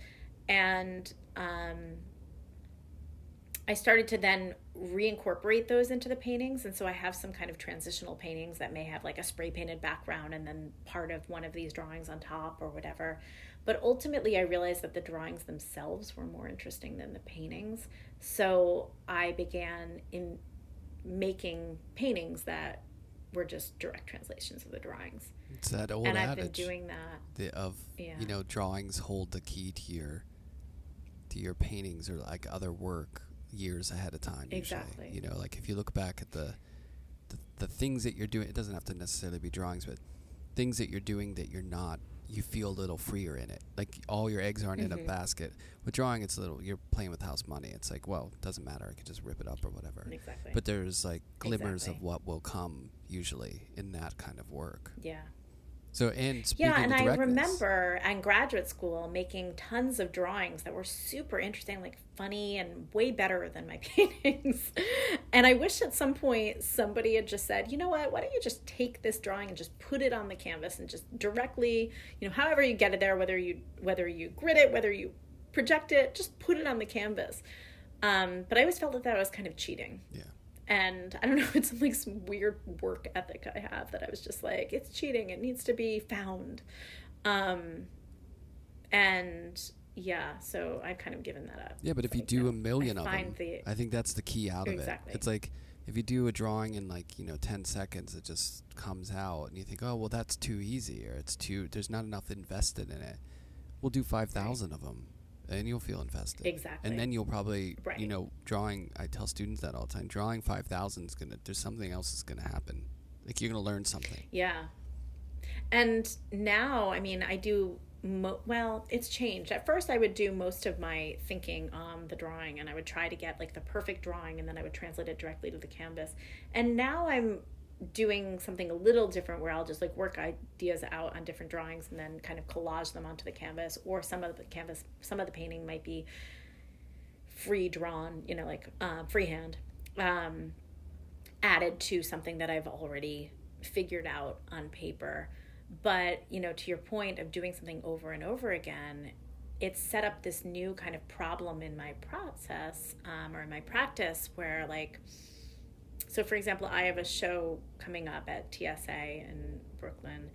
And um, I started to then reincorporate those into the paintings. And so I have some kind of transitional paintings that may have like a spray painted background and then part of one of these drawings on top or whatever. But ultimately, I realized that the drawings themselves were more interesting than the paintings. So I began in making paintings that were just direct translations of the drawings. It's that old and adage I've been doing that. the, of Yeah. you know drawings hold the key to your to your paintings or like other work years ahead of time. Usually. Exactly. You know, like if you look back at the, the the things that you're doing, it doesn't have to necessarily be drawings, but things that you're doing that you're not. You feel a little freer in it. Like all your eggs aren't in a Mhm. basket. With drawing, it's a little. You're playing with house money. It's like, well, it doesn't matter. I could just rip it up or whatever. Exactly. But there's like glimmers of what will come usually in that kind of work. yeah. So and Yeah, and I remember in graduate school making tons of drawings that were super interesting, like funny and way better than my paintings. and I wish at some point somebody had just said, you know what, why don't you just take this drawing and just put it on the canvas and just directly, you know, however you get it there, whether you whether you grid it, whether you project it, just put it on the canvas. Um, but I always felt that that was kind of cheating Yeah. And I don't know, it's like some weird work ethic I have that I was just like, it's cheating. It needs to be found. Um, and yeah, so I've kind of given that up. Yeah, but if you do no, a million I of them, the I think that's the key out of Exactly. it. It's like if you do a drawing in like you know ten seconds, it just comes out, and you think, oh well, that's too easy, or it's too. There's not enough invested in it. We'll do five thousand of them, and you'll feel invested. Exactly. And then you'll probably, you know, drawing. I tell students that all the time. Drawing five thousand is gonna. There's something else that's gonna happen. Like you're gonna learn something. Yeah. And now, I mean, I do, mo- well, it's changed. At first, I would do most of my thinking on the drawing and I would try to get like the perfect drawing and then I would translate it directly to the canvas. And now I'm doing something a little different where I'll just like work ideas out on different drawings and then kind of collage them onto the canvas or some of the canvas, some of the painting might be free drawn, you know, like uh, freehand. Um, added to something that I've already figured out on paper. But, you know, to your point of doing something over and over again, it's set up this new kind of problem in my process um, or in my practice where, like, so for example, I have a show coming up at TSA in Brooklyn,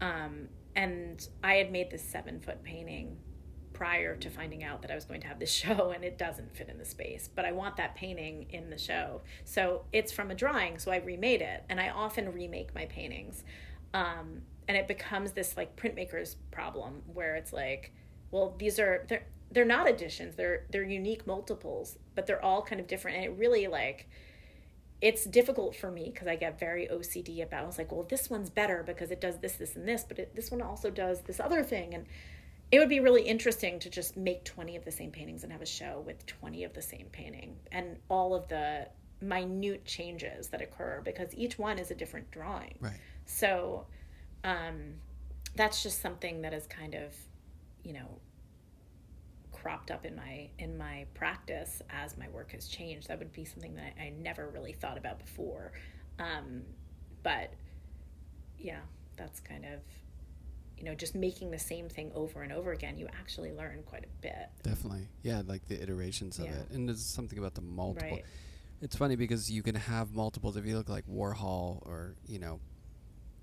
um, and I had made this seven foot painting prior to finding out that I was going to have this show and it doesn't fit in the space. But I want that painting in the show. So it's from a drawing, so I remade it. And I often remake my paintings. Um, and it becomes this like printmaker's problem where it's like, well, these are they're they're not additions, they're they're unique multiples, but they're all kind of different. And it really like it's difficult for me because I get very OCD about. I was like, well, this one's better because it does this, this, and this, but it, this one also does this other thing, and it would be really interesting to just make 20 of the same paintings and have a show with 20 of the same painting and all of the minute changes that occur because each one is a different drawing. Right. So um, that's just something that is kind of, you know, cropped up in my in my practice as my work has changed. That would be something that I, I never really thought about before. Um, but yeah, that's kind of you know just making the same thing over and over again. You actually learn quite a bit. Definitely. Yeah, like the iterations of Yeah. it. And there's something about the multiple. Right. It's funny because you can have multiples if you look like Warhol or, you know,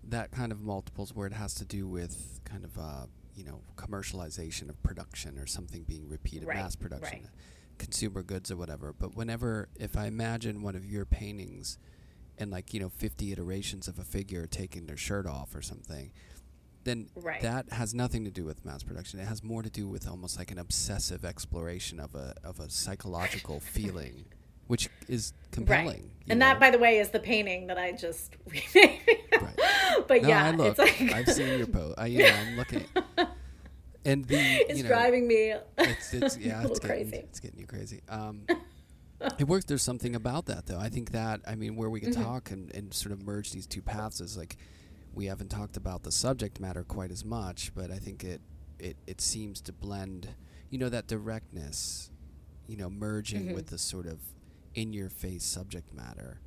that kind of multiples where it has to do with kind of uh, you know, commercialization of production or something being repeated, Right, mass production, right. Uh, consumer goods or whatever. But whenever if I imagine one of your paintings and like, you know, 50 iterations of a figure taking their shirt off or something, then Right. that has nothing to do with mass production. It has more to do with almost like an obsessive exploration of a of a psychological feeling, which is compelling. Right. And know? that, by the way, is the painting that I just remade. Right. But no, yeah, I look. it's like I've seen your post. I, know, I'm looking. and the it's you know, driving me. it's, it's yeah, a it's getting, crazy. it's getting you crazy. Um, it works. There's something about that though. I think that I mean, where we can Mhm. talk and, and sort of merge these two paths is like we haven't talked about the subject matter quite as much, but I think it it it seems to blend. You know that directness, you know, merging Mhm. with the sort of in your face subject matter.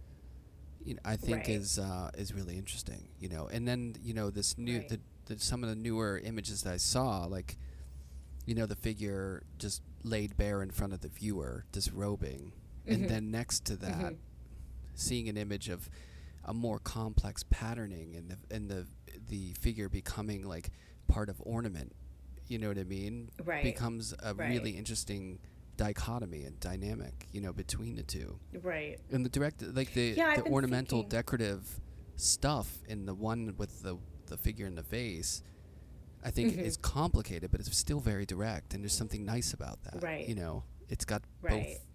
You know, I think Right. is uh, is really interesting. You know, and then you know this new Right. the, the some of the newer images that I saw like you know, the figure just laid bare in front of the viewer, disrobing. Mhm. And then next to that, Mhm. seeing an image of a more complex patterning and the, and the, the figure becoming like part of ornament. You know what I mean? Right. Becomes a really interesting dichotomy and dynamic, you know, between the two. right. And the direct, like the, Yeah, the ornamental thinking- decorative stuff in the one with the, the figure in the vase, I think Mhm. is complicated, but it's still very direct, and there's something nice about that. Right. You know, it's got Right. both.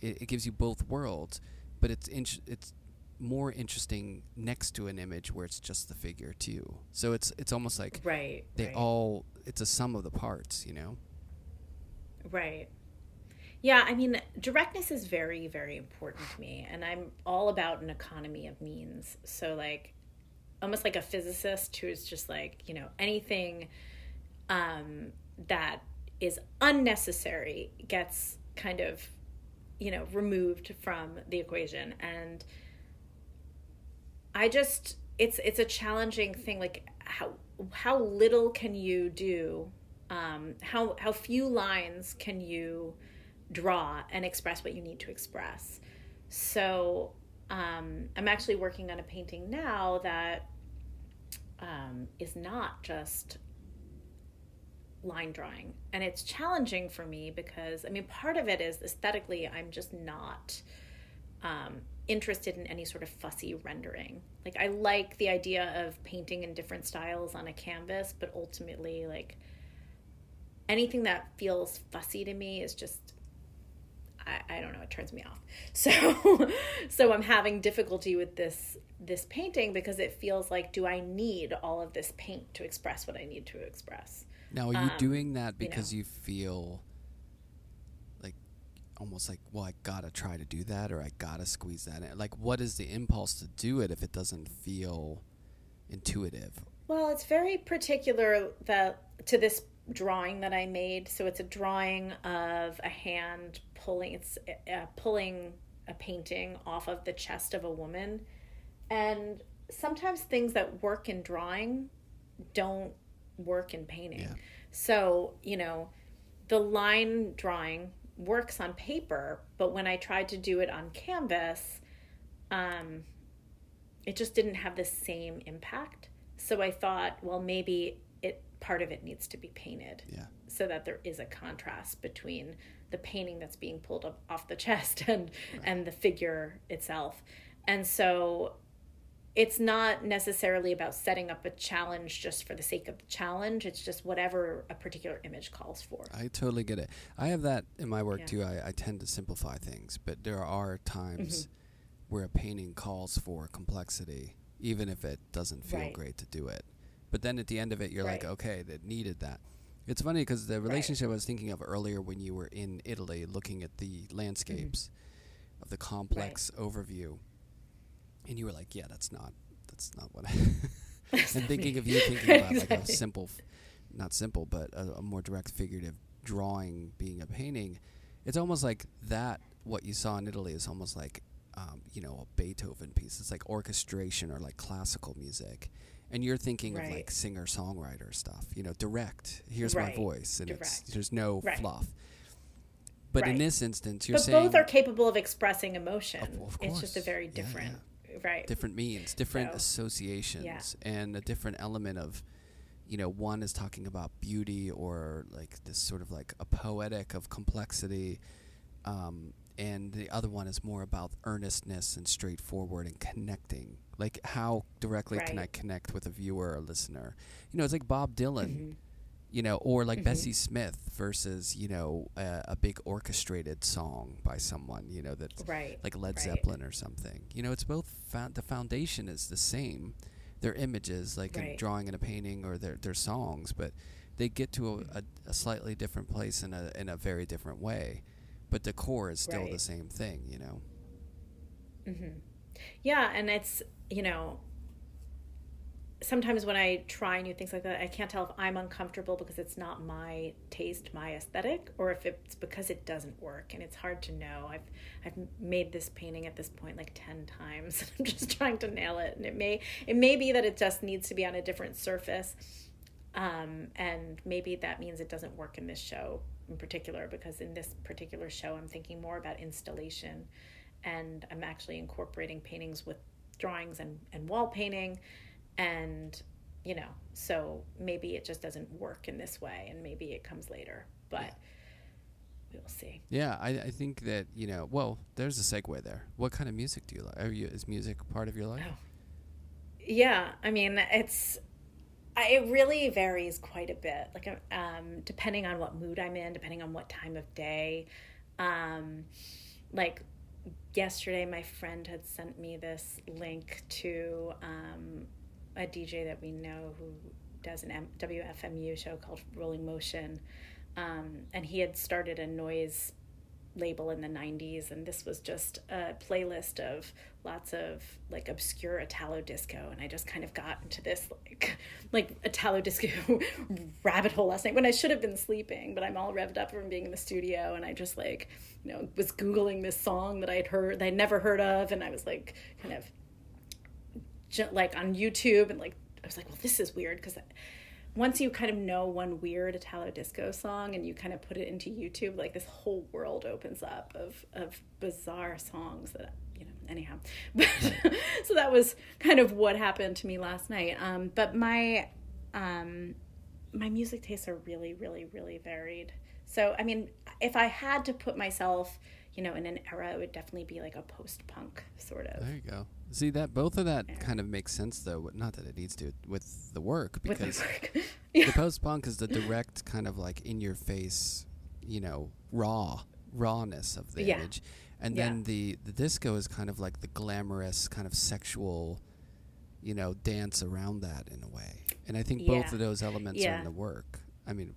It, it gives you both worlds, but it's it's more interesting next to an image where it's just the figure too. So it's it's almost like Right. they right. all it's a sum of the parts. You know. Right. Yeah, I mean, directness is very, very important to me. And I'm all about an economy of means. So, like, almost like a physicist who's just like, you know, anything um, that is unnecessary gets kind of, you know, removed from the equation. And I just, it's, it's a challenging thing. Like, how, how little can you do um, how how few lines can you draw and express what you need to express. So um, i'm actually working on a painting now that um, is not just line drawing. And it's challenging for me because i mean part of it is aesthetically i'm just not um, interested in any sort of fussy rendering. Like i like the idea of painting in different styles on a canvas but ultimately like anything that feels fussy to me is just I, I don't know it turns me off so so i'm having difficulty with this this painting because it feels like do i need all of this paint to express what i need to express Now, are you Um, doing that you know. because you, feel like almost like, well, I gotta try to do that, or I gotta squeeze that in? Like, what is the impulse to do it if it doesn't feel intuitive? Well, it's very particular that to this drawing that I made. So it's a drawing of a hand pulling it's uh, pulling a painting off of the chest of a woman, and sometimes things that work in drawing don't work in painting. Yeah. So you know, the line drawing works on paper, but when I tried to do it on canvas, um, it just didn't have the same impact. So I thought, well, maybe part of it needs to be painted Yeah. so that there is a contrast between the painting that's being pulled up off the chest and and the figure itself. And so it's not necessarily about setting up a challenge just for the sake of the challenge. It's just whatever a particular image calls for. I totally get it. I have that in my work Yeah. too. I, I tend to simplify things, but there are times Mm-hmm. where a painting calls for complexity, even if it doesn't feel Right. great to do it. But then at the end of it, you're like, okay, that needed that. It's funny because the relationship I was thinking of earlier when you were in Italy looking at the landscapes of the complex overview, and you were like, yeah, that's not, that's not what I. and thinking of you thinking about like a simple, not simple, but a, a more direct figurative drawing being a painting, it's almost like that. What you saw in Italy is almost like, um, you know, a Beethoven piece. It's like orchestration or like classical music, and you're thinking of like singer songwriter stuff. You know, direct. Here's my voice, and it's there's no Right. fluff. But in this instance, you're but saying both are capable of expressing emotion. Of- of it's just a very Yeah, different, right? different means, different So, associations, and a different element of, you know, one is talking about beauty or like this sort of like a poetic of complexity, um, and the other one is more about earnestness and straightforward and connecting. Like how directly can I connect with a viewer or listener? You know, it's like Bob Dylan. Mhm. You know, or like Mhm. Bessie Smith versus you know a, a big orchestrated song by someone you know that's Right. like Led right. Zeppelin or something. You know, it's both. The foundation is the same. They're images, like Right. drawing in a painting, or their their songs, but they get to a, a, a slightly different place in a in a very different way, but the core is still Right. the same thing. You know. Mm-hmm. Yeah, and it's you know sometimes when I try new things like that, I can't tell if I'm uncomfortable because it's not my taste, my aesthetic, or if it's because it doesn't work, and it's hard to know. I've I've made this painting at this point like ten times. I'm just trying to nail it, and it may it may be that it just needs to be on a different surface, um, and maybe that means it doesn't work in this show in particular because in this particular show I'm thinking more about installation and I'm actually incorporating paintings with drawings and, and wall painting and you know so maybe it just doesn't work in this way and maybe it comes later but Yeah. we'll see Yeah, I, I think that you know. Well, there's a segue there. What kind of music do you like? Are you is music part of your life? Oh. yeah i mean it's it really varies quite a bit like um depending on what mood i'm in depending on what time of day um like yesterday my friend had sent me this link to um a dj that we know who does an M- wfmu show called rolling motion. Um and he had started a noise label in the 90s and this was just a playlist of lots of like obscure italo disco and i just kind of got into this like like italo disco rabbit hole last night when i should have been sleeping but i'm all revved up from being in the studio and i just like you know was googling this song that i'd heard that i'd never heard of and i was like kind of like on youtube and like i was like well this is weird because once you kind of know one weird Italo disco song and you kind of put it into YouTube, like this whole world opens up of of bizarre songs that you know. Anyhow, but so that was kind of what happened to me last night. Um, but my um, my music tastes are really, really, really varied. So I mean, if I had to put myself, you know, in an era, it would definitely be like a post punk sort of. There you go. See that both of that Yeah. kind of makes sense though. Not that it needs to with the work because work. the post punk is the direct kind of like in your face, you know, raw rawness of the Yeah. image, and Yeah. then the the disco is kind of like the glamorous kind of sexual, you know, dance around that in a way. And I think both of those elements are in the work. I mean,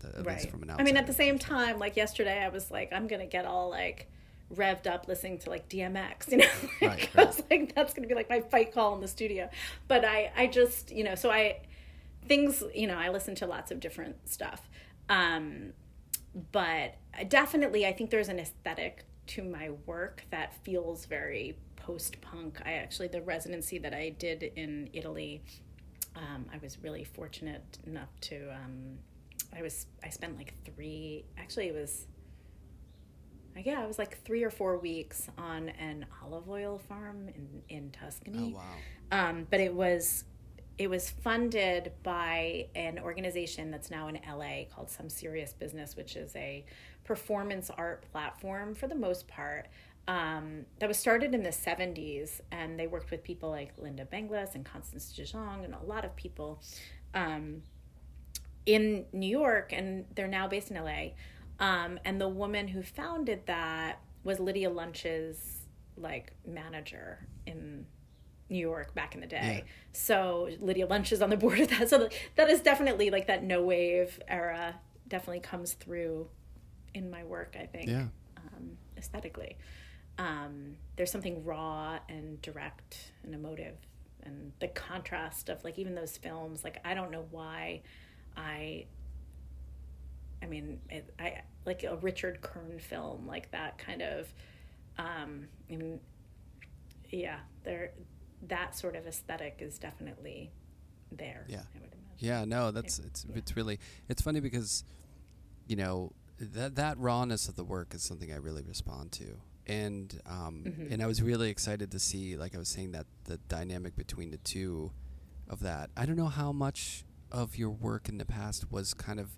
the, at least right. from an I mean, at the same time, like yesterday, I was like, I'm gonna get all like revved up listening to like DMX, you know. like, Right, I was like, that's gonna be like my fight call in the studio. But I, I just, you know, so I things, you know, I listen to lots of different stuff. Um, but definitely, I think there's an aesthetic to my work that feels very post punk. I actually the residency that I did in Italy. Um, I was really fortunate enough to um, I was I spent like three actually it was yeah I was like three or four weeks on an olive oil farm in in Tuscany. oh wow. Um, but it was it was funded by an organization that's now in LA called Some Serious Business, which is a performance art platform for the most part. Um, that was started in the 70s, and they worked with people like Lynda Benglis and Constance de Jong and a lot of people um, in New York, and they're now based in LA. Um, and the woman who founded that was Lydia Lunch's like manager in New York back in the day. Yeah. So Lydia Lunch is on the board of that. So that is definitely like that no wave era definitely comes through in my work, I think, Yeah. um, aesthetically. Um, there's something raw and direct and emotive and the contrast of like even those films like I don't know why I I mean it, I like a Richard Kern film like that kind of um I mean yeah there that sort of aesthetic is definitely there Yeah. I would imagine Yeah, no, that's it's yeah. it's really it's funny because you know that that rawness of the work is something I really respond to, and um, Mhm. and I was really excited to see, like I was saying, that the dynamic between the two of that. I don't know how much of your work in the past was kind of.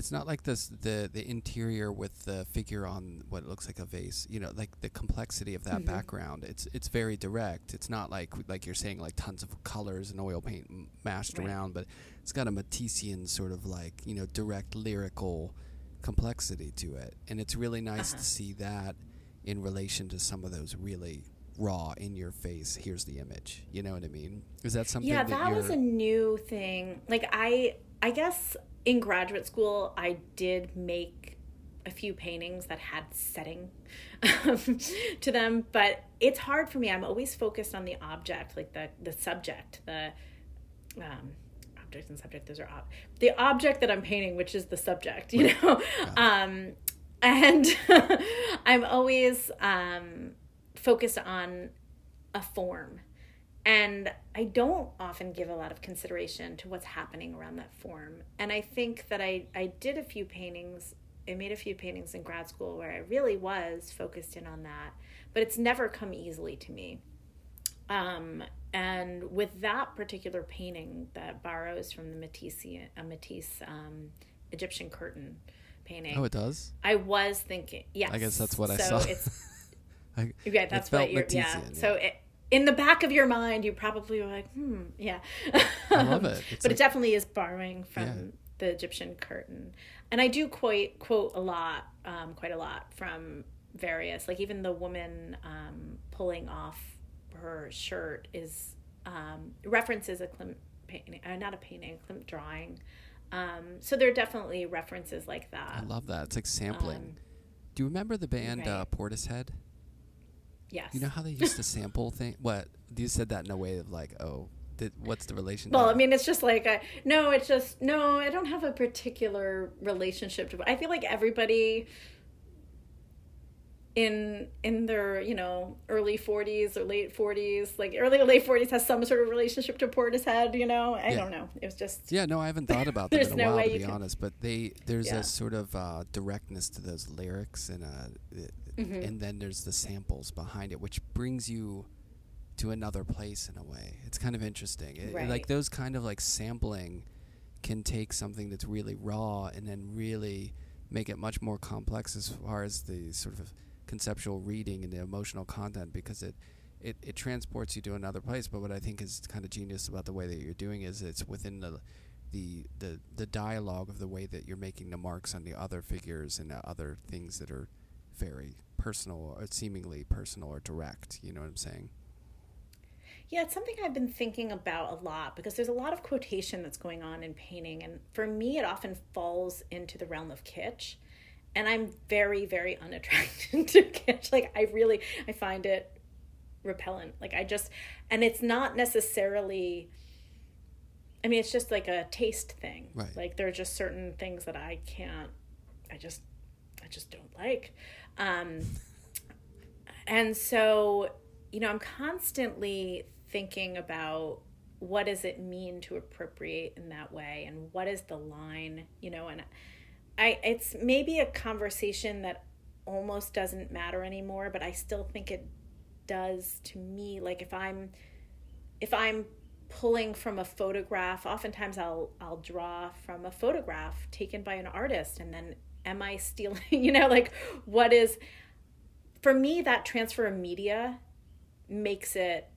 It's not like this the the interior with the figure on what looks like a vase. You know, like the complexity of that Mhm. background. It's it's very direct. It's not like like you're saying like tons of colors and oil paint m- mashed Right. around, but it's got a Matissean sort of like you know direct lyrical complexity to it, and it's really nice Uh-huh. to see that in relation to some of those really raw in your face. Here's the image. You know what I mean? Is that something? yeah that, that was a new thing like i i guess in graduate school, I did make a few paintings that had setting to them, but it's hard for me. I'm always focused on the object, like the the subject, the um, object and subject. Those are ob- the object that I'm painting, which is the subject. You know, um, and I'm always um, focused on a form. And I don't often give a lot of consideration to what's happening around that form. And I think that I, I did a few paintings, I made a few paintings in grad school where I really was focused in on that, but it's never come easily to me. Um, and with that particular painting that borrows from the Matisse, a Matisse um, Egyptian curtain painting. Oh, it does. I was thinking, yes. I guess that's what I saw. It's, I, yeah, that's what you're. Yeah. Matisse-ian, So it, in the back of your mind, you probably were like, hmm, yeah. I love it. It's but like- it definitely is borrowing from Yeah. the Egyptian curtain, and I do quote quote a lot, um, quite a lot from various, like even the woman um, pulling off her shirt is um, references a Klimt painting, uh, not a painting, a Klimt drawing. Um, so there are definitely references like that. I love that. It's like sampling. Um, Do you remember the band uh. Portishead? Yes. You know how they used to sample thing? What you said that in a way of like, oh, did, what's the relationship? Well. I mean, it's just like a, no, it's just no. I don't have a particular relationship to. I feel like everybody in in their you know early forties or late forties, like early or late forties, has some sort of relationship to Portishead. You know, I Yeah. don't know. It was just Yeah, no, I haven't thought about them There's in a no while, way to be can- honest. But they there's Yeah. a sort of uh, directness to those lyrics, and uh, Mm-hmm. and then there's the samples behind it, which brings you to another place in a way. It's kind of interesting. It- Right. like those kind of like sampling can take something that's really raw and then really make it much more complex as far as the sort of conceptual reading and the emotional content because it it, it transports you to another place. But what I think is kind of genius about the way that you're doing is it's within the the the the dialogue of the way that you're making the marks on the other figures and the other things that are very personal or seemingly personal or direct. You know what I'm saying? Yeah, it's something I've been thinking about a lot because there's a lot of quotation that's going on in painting. And for me, it often falls into the realm of kitsch. And I'm very, very unattracted to kitsch. Like, I really, I find it repellent. Like, I just, and it's not necessarily, I mean, it's just like a taste thing. Right. Like, there are just certain things that I can't, I just, I just don't like. Um, and so, you know, I'm constantly thinking about what does it mean to appropriate in that way and what is the line, you know, and I it's maybe a conversation that almost doesn't matter anymore, but I still think it does to me. Like if I'm if I'm pulling from a photograph, oftentimes I'll I'll draw from a photograph taken by an artist and then am I stealing, you know, like what is for me that transfer of media makes it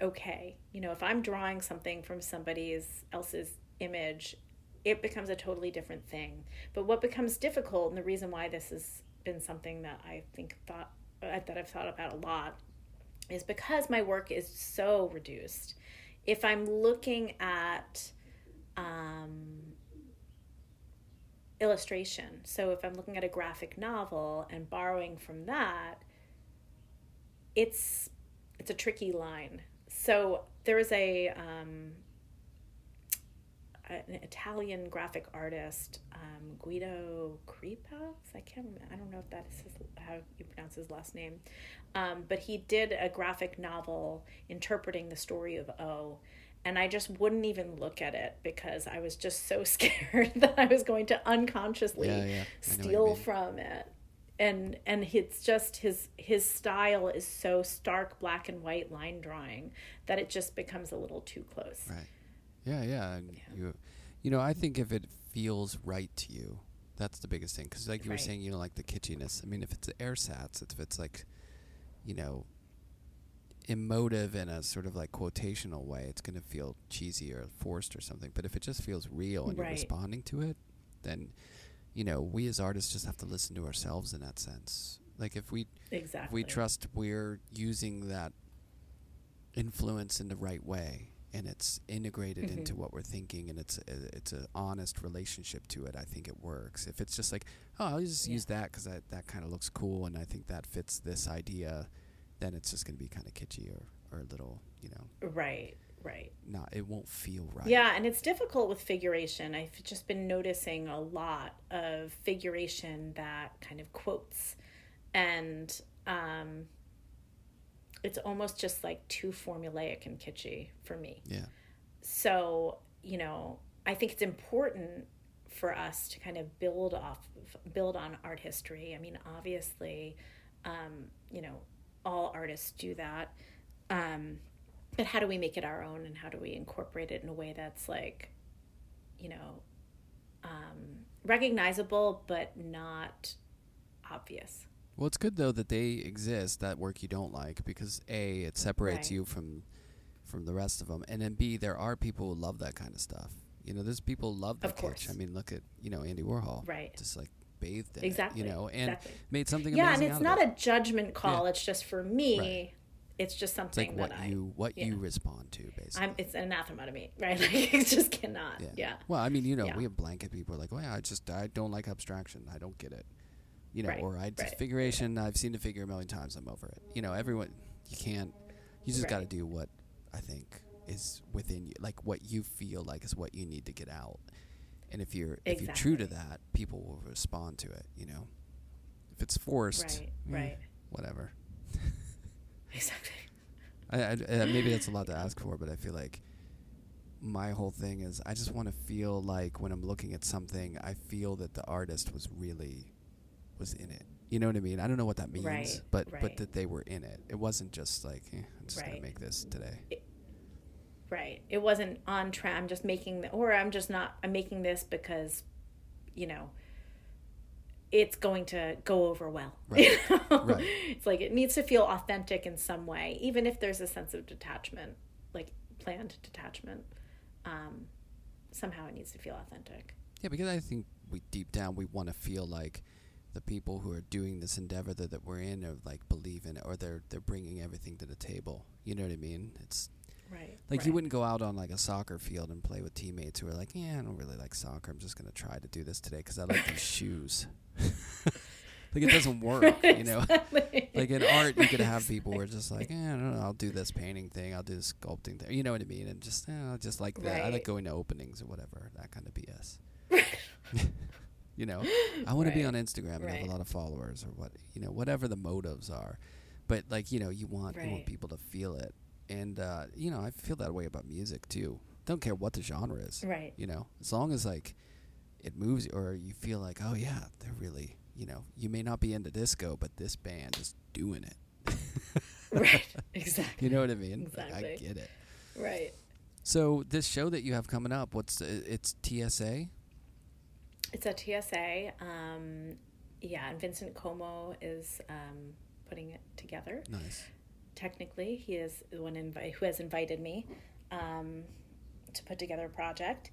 okay. You know, if I'm drawing something from somebody's else's image, it becomes a totally different thing. But what becomes difficult, and the reason why this has been something that I think thought uh, that I've thought about a lot, is because my work is so reduced. If I'm looking at um, illustration, so if I'm looking at a graphic novel and borrowing from that, it's it's a tricky line. So there is a um, an Italian graphic artist, um, Guido Crepax. I can't. Remember, I don't know if that is his, how you pronounce his last name, um, but he did a graphic novel interpreting the story of O. And I just wouldn't even look at it because I was just so scared that I was going to unconsciously Yeah, yeah. I know what you steal from it and and it's just his his style is so stark black and white line drawing that it just becomes a little too close Right. Yeah, yeah. And you, you know, I think if it feels right to you, that's the biggest thing. Because like you were saying, you know, like the kitschiness. I mean, if it's ersatz, if it's like, you know, emotive in a sort of like quotational way, it's going to feel cheesy or forced or something. But if it just feels real and you're responding to it, then, you know, we as artists just have to listen to ourselves in that sense. Like if we exactly we trust we're using that influence in the right way and it's integrated into Mhm. what we're thinking and it's a, it's an honest relationship to it, I think it works. If it's just like, oh, I'll just Yeah. use that because that, that kind of looks cool and I think that fits this idea, then it's just going to be kind of kitschy or, or a little, you know, Right, right. not, it won't feel right. Yeah, and it's difficult with figuration. I've just been noticing a lot of figuration that kind of quotes, and um, it's almost just like too formulaic and kitschy for me. Yeah. So, you know, I think it's important for us to kind of build off, build on art history. I mean, obviously, um, you know, all artists do that. Um, but how do we make it our own and how do we incorporate it in a way that's like, you know, um, recognizable but not obvious? Well, it's good though that they exist. That work you don't like because a it separates Right. you from from the rest of them, and then b there are people who love that kind of stuff. You know, there's people who love the Of course. kitsch. I mean, look at you know Andy Warhol, Right. Just like bathed in Exactly. it, you know, and exactly. made something Yeah, and it's not it. a judgment call. Yeah. It's just for me. Right. It's just It's something like what that I. you what you respond to, basically. I'm. It's anathema to me, right? Like it just cannot. yeah. Yeah. Well, I mean, you know, Yeah. we have blanket people are like, well, yeah I just I don't like abstraction. I don't get it. You know, Right, or I right. figuration. I've seen the figure a million times. I'm over it. You know, everyone. You can't. You just got to do what I think is within you, like what you feel like is what you need to get out. And if you're if you're true to that, people will respond to it. You know, if it's forced, Right. eh, Right. whatever. Exactly. I, I, maybe that's a lot to ask for, but I feel like my whole thing is I just want to feel like when I'm looking at something, I feel that the artist was really was in it. You know what I mean? I don't know what that means, Right, but but that they were in it. It wasn't just like eh, I'm just gonna make this today. Right. It wasn't on trend. I'm just making the, or I'm just not. I'm making this because, you know, it's going to go over well. Right. You know? Right. It's like it needs to feel authentic in some way, even if there's a sense of detachment, like planned detachment. Um, somehow it needs to feel authentic. Yeah, because I think we deep down we want to feel like the people who are doing this endeavor that, that we're in are like believe in it or they're they're bringing everything to the table. You know what I mean? It's Right. Like right. you wouldn't go out on like a soccer field and play with teammates who are like, "Yeah, I don't really like soccer. I'm just gonna try to do this today because I like these shoes." like it doesn't work, you know. Like in art, you could have people who are just like, "Yeah, I don't know. I'll do this painting thing. I'll do this sculpting thing." You know what I mean? And just, eh, I just like that. I like going to openings or whatever. That kind of BS. you know, I want to be on Instagram and have a lot of followers or what, you know, whatever the motives are. But like, you know, you want you want people to feel it, and uh, you know, I feel that way about music too. Don't care what the genre is. Right. You know, as long as like it moves or you feel like, oh yeah, they're really, you know, you may not be into disco, but this band is doing it. right. Exactly. You know what I mean? Like, I get it. Right. So this show that you have coming up, what's uh, it's TSA? It's a TSA. Um, yeah, and Vincent Como is um, putting it together. Nice. Technically, he is the one invi- who has invited me um, to put together a project.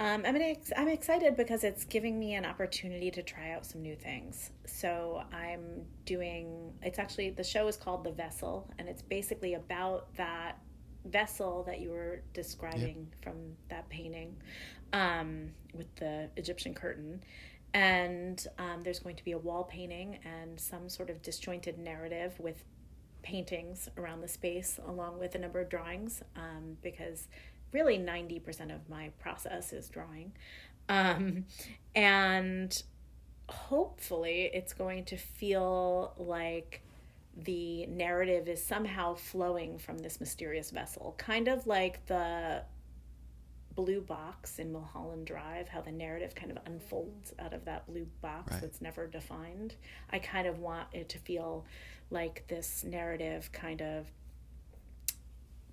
Um, I'm, ex- I'm excited because it's giving me an opportunity to try out some new things. So I'm doing. It's actually the show is called The Vessel, and it's basically about that vessel that you were describing from that painting um, with the Egyptian curtain. And um, there's going to be a wall painting and some sort of disjointed narrative with paintings around the space, along with a number of drawings, um, because really 90% of my process is drawing. Um, and hopefully, it's going to feel like the narrative is somehow flowing from this mysterious vessel, kind of like the blue box in Mulholland Drive, how the narrative kind of unfolds out of that blue box Right. that's never defined. I kind of want it to feel like this narrative kind of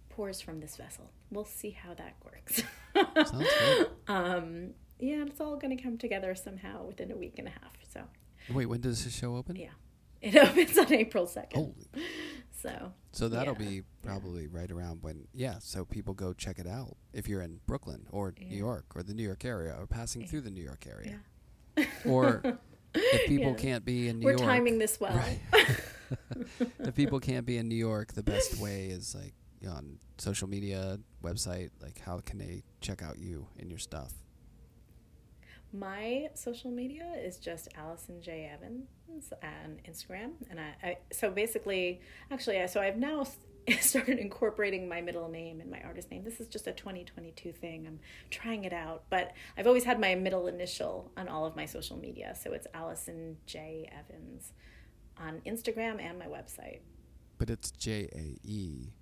pours from this vessel. We'll see how that works. Sounds good. um, yeah, it's all going to come together somehow within a week and a half. So, Wait, when does the show open? yeah, it opens on April 2nd. Holy. So, So that'll Yeah, be probably right around when, yeah. So people go check it out if you're in Brooklyn or New York or the New York area or passing Yeah. through the New York area. yeah. Or if people Yeah. can't be in New York. We're timing this well. Right. if people can't be in New York, the best way is like on social media, website? Like, how can they check out you and your stuff? My social media is just Allison J Evans on Instagram, and I, I so basically, actually, so I've now started incorporating my middle name and my artist name. This is just a 2022 thing. I'm trying it out, but I've always had my middle initial on all of my social media, so it's Allison J Evans on Instagram and my website. But it's J A E.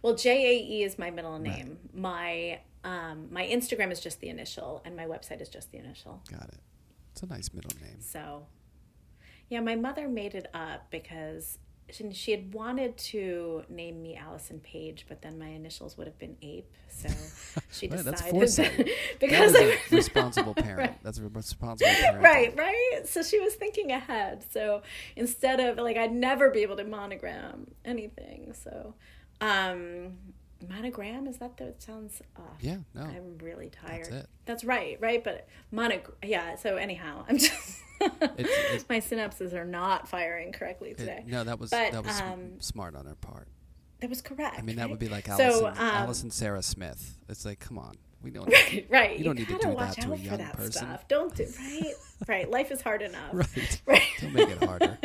Well, J A E is my middle name. Right. My um, my Instagram is just the initial, and my website is just the initial. Got it. It's a nice middle name. So, yeah, my mother made it up because she, she had wanted to name me Allison Page, but then my initials would have been Ape. So she well, decided that because that a responsible parent. right. That's a responsible parent. Right, right. So she was thinking ahead. So instead of like, I'd never be able to monogram anything. So um, monogram is that that sounds off yeah no i'm really tired that's, it. that's right right but monogram yeah so anyhow i'm just it's, my synapses are not firing correctly today it, no that was but, that was um, smart on her part that was correct i mean that right? would be like allison, so, um, allison sarah smith it's like come on we don't right right you don't need to do that to a young person stuff. don't do right right life is hard enough right right don't make it harder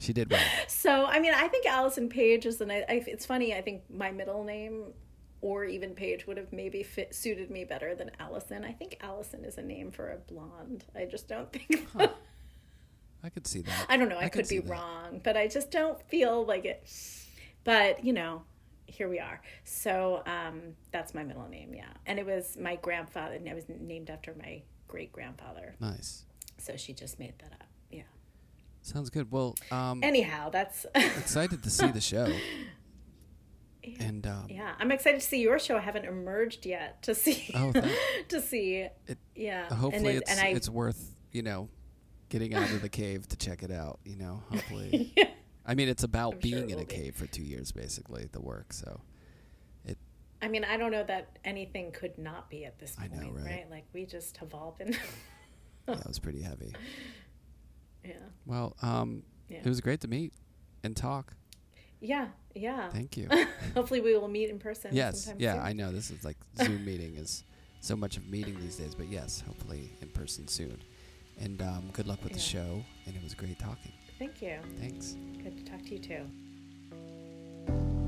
she did well. So, I mean, I think Allison Page is the. I, it's funny. I think my middle name, or even Paige would have maybe fit suited me better than Allison. I think Allison is a name for a blonde. I just don't think. Huh. I could see that. I don't know. I, I could, be that. wrong, but I just don't feel like it. But you know, here we are. So um, that's my middle name, yeah. And it was my grandfather, and I was named after my great grandfather. Nice. So she just made that up. Yeah. Sounds good. Well, um, anyhow, that's excited to see the show. Yeah. And um, yeah, I'm excited to see your show. I haven't emerged yet to see oh, to see. It, yeah, hopefully it, it's I, it's worth you know getting out of the cave to check it out. You know, hopefully. yeah. I mean, it's about I'm being sure in a be. cave for two years, basically the work. So, it. I mean, I don't know that anything could not be at this point, I know, right? right? Like we just have all been. yeah, it was pretty heavy. Yeah. Well, um, yeah. it was great to meet and talk. Yeah, yeah. Thank you. Hopefully, we will meet in person. Yes, yeah. Soon. I know this is like Zoom meeting is so much of meeting these days, but yes, hopefully in person soon. And um, good luck with yeah. the show. And it was great talking. Thank you. Thanks. Good to talk to you too.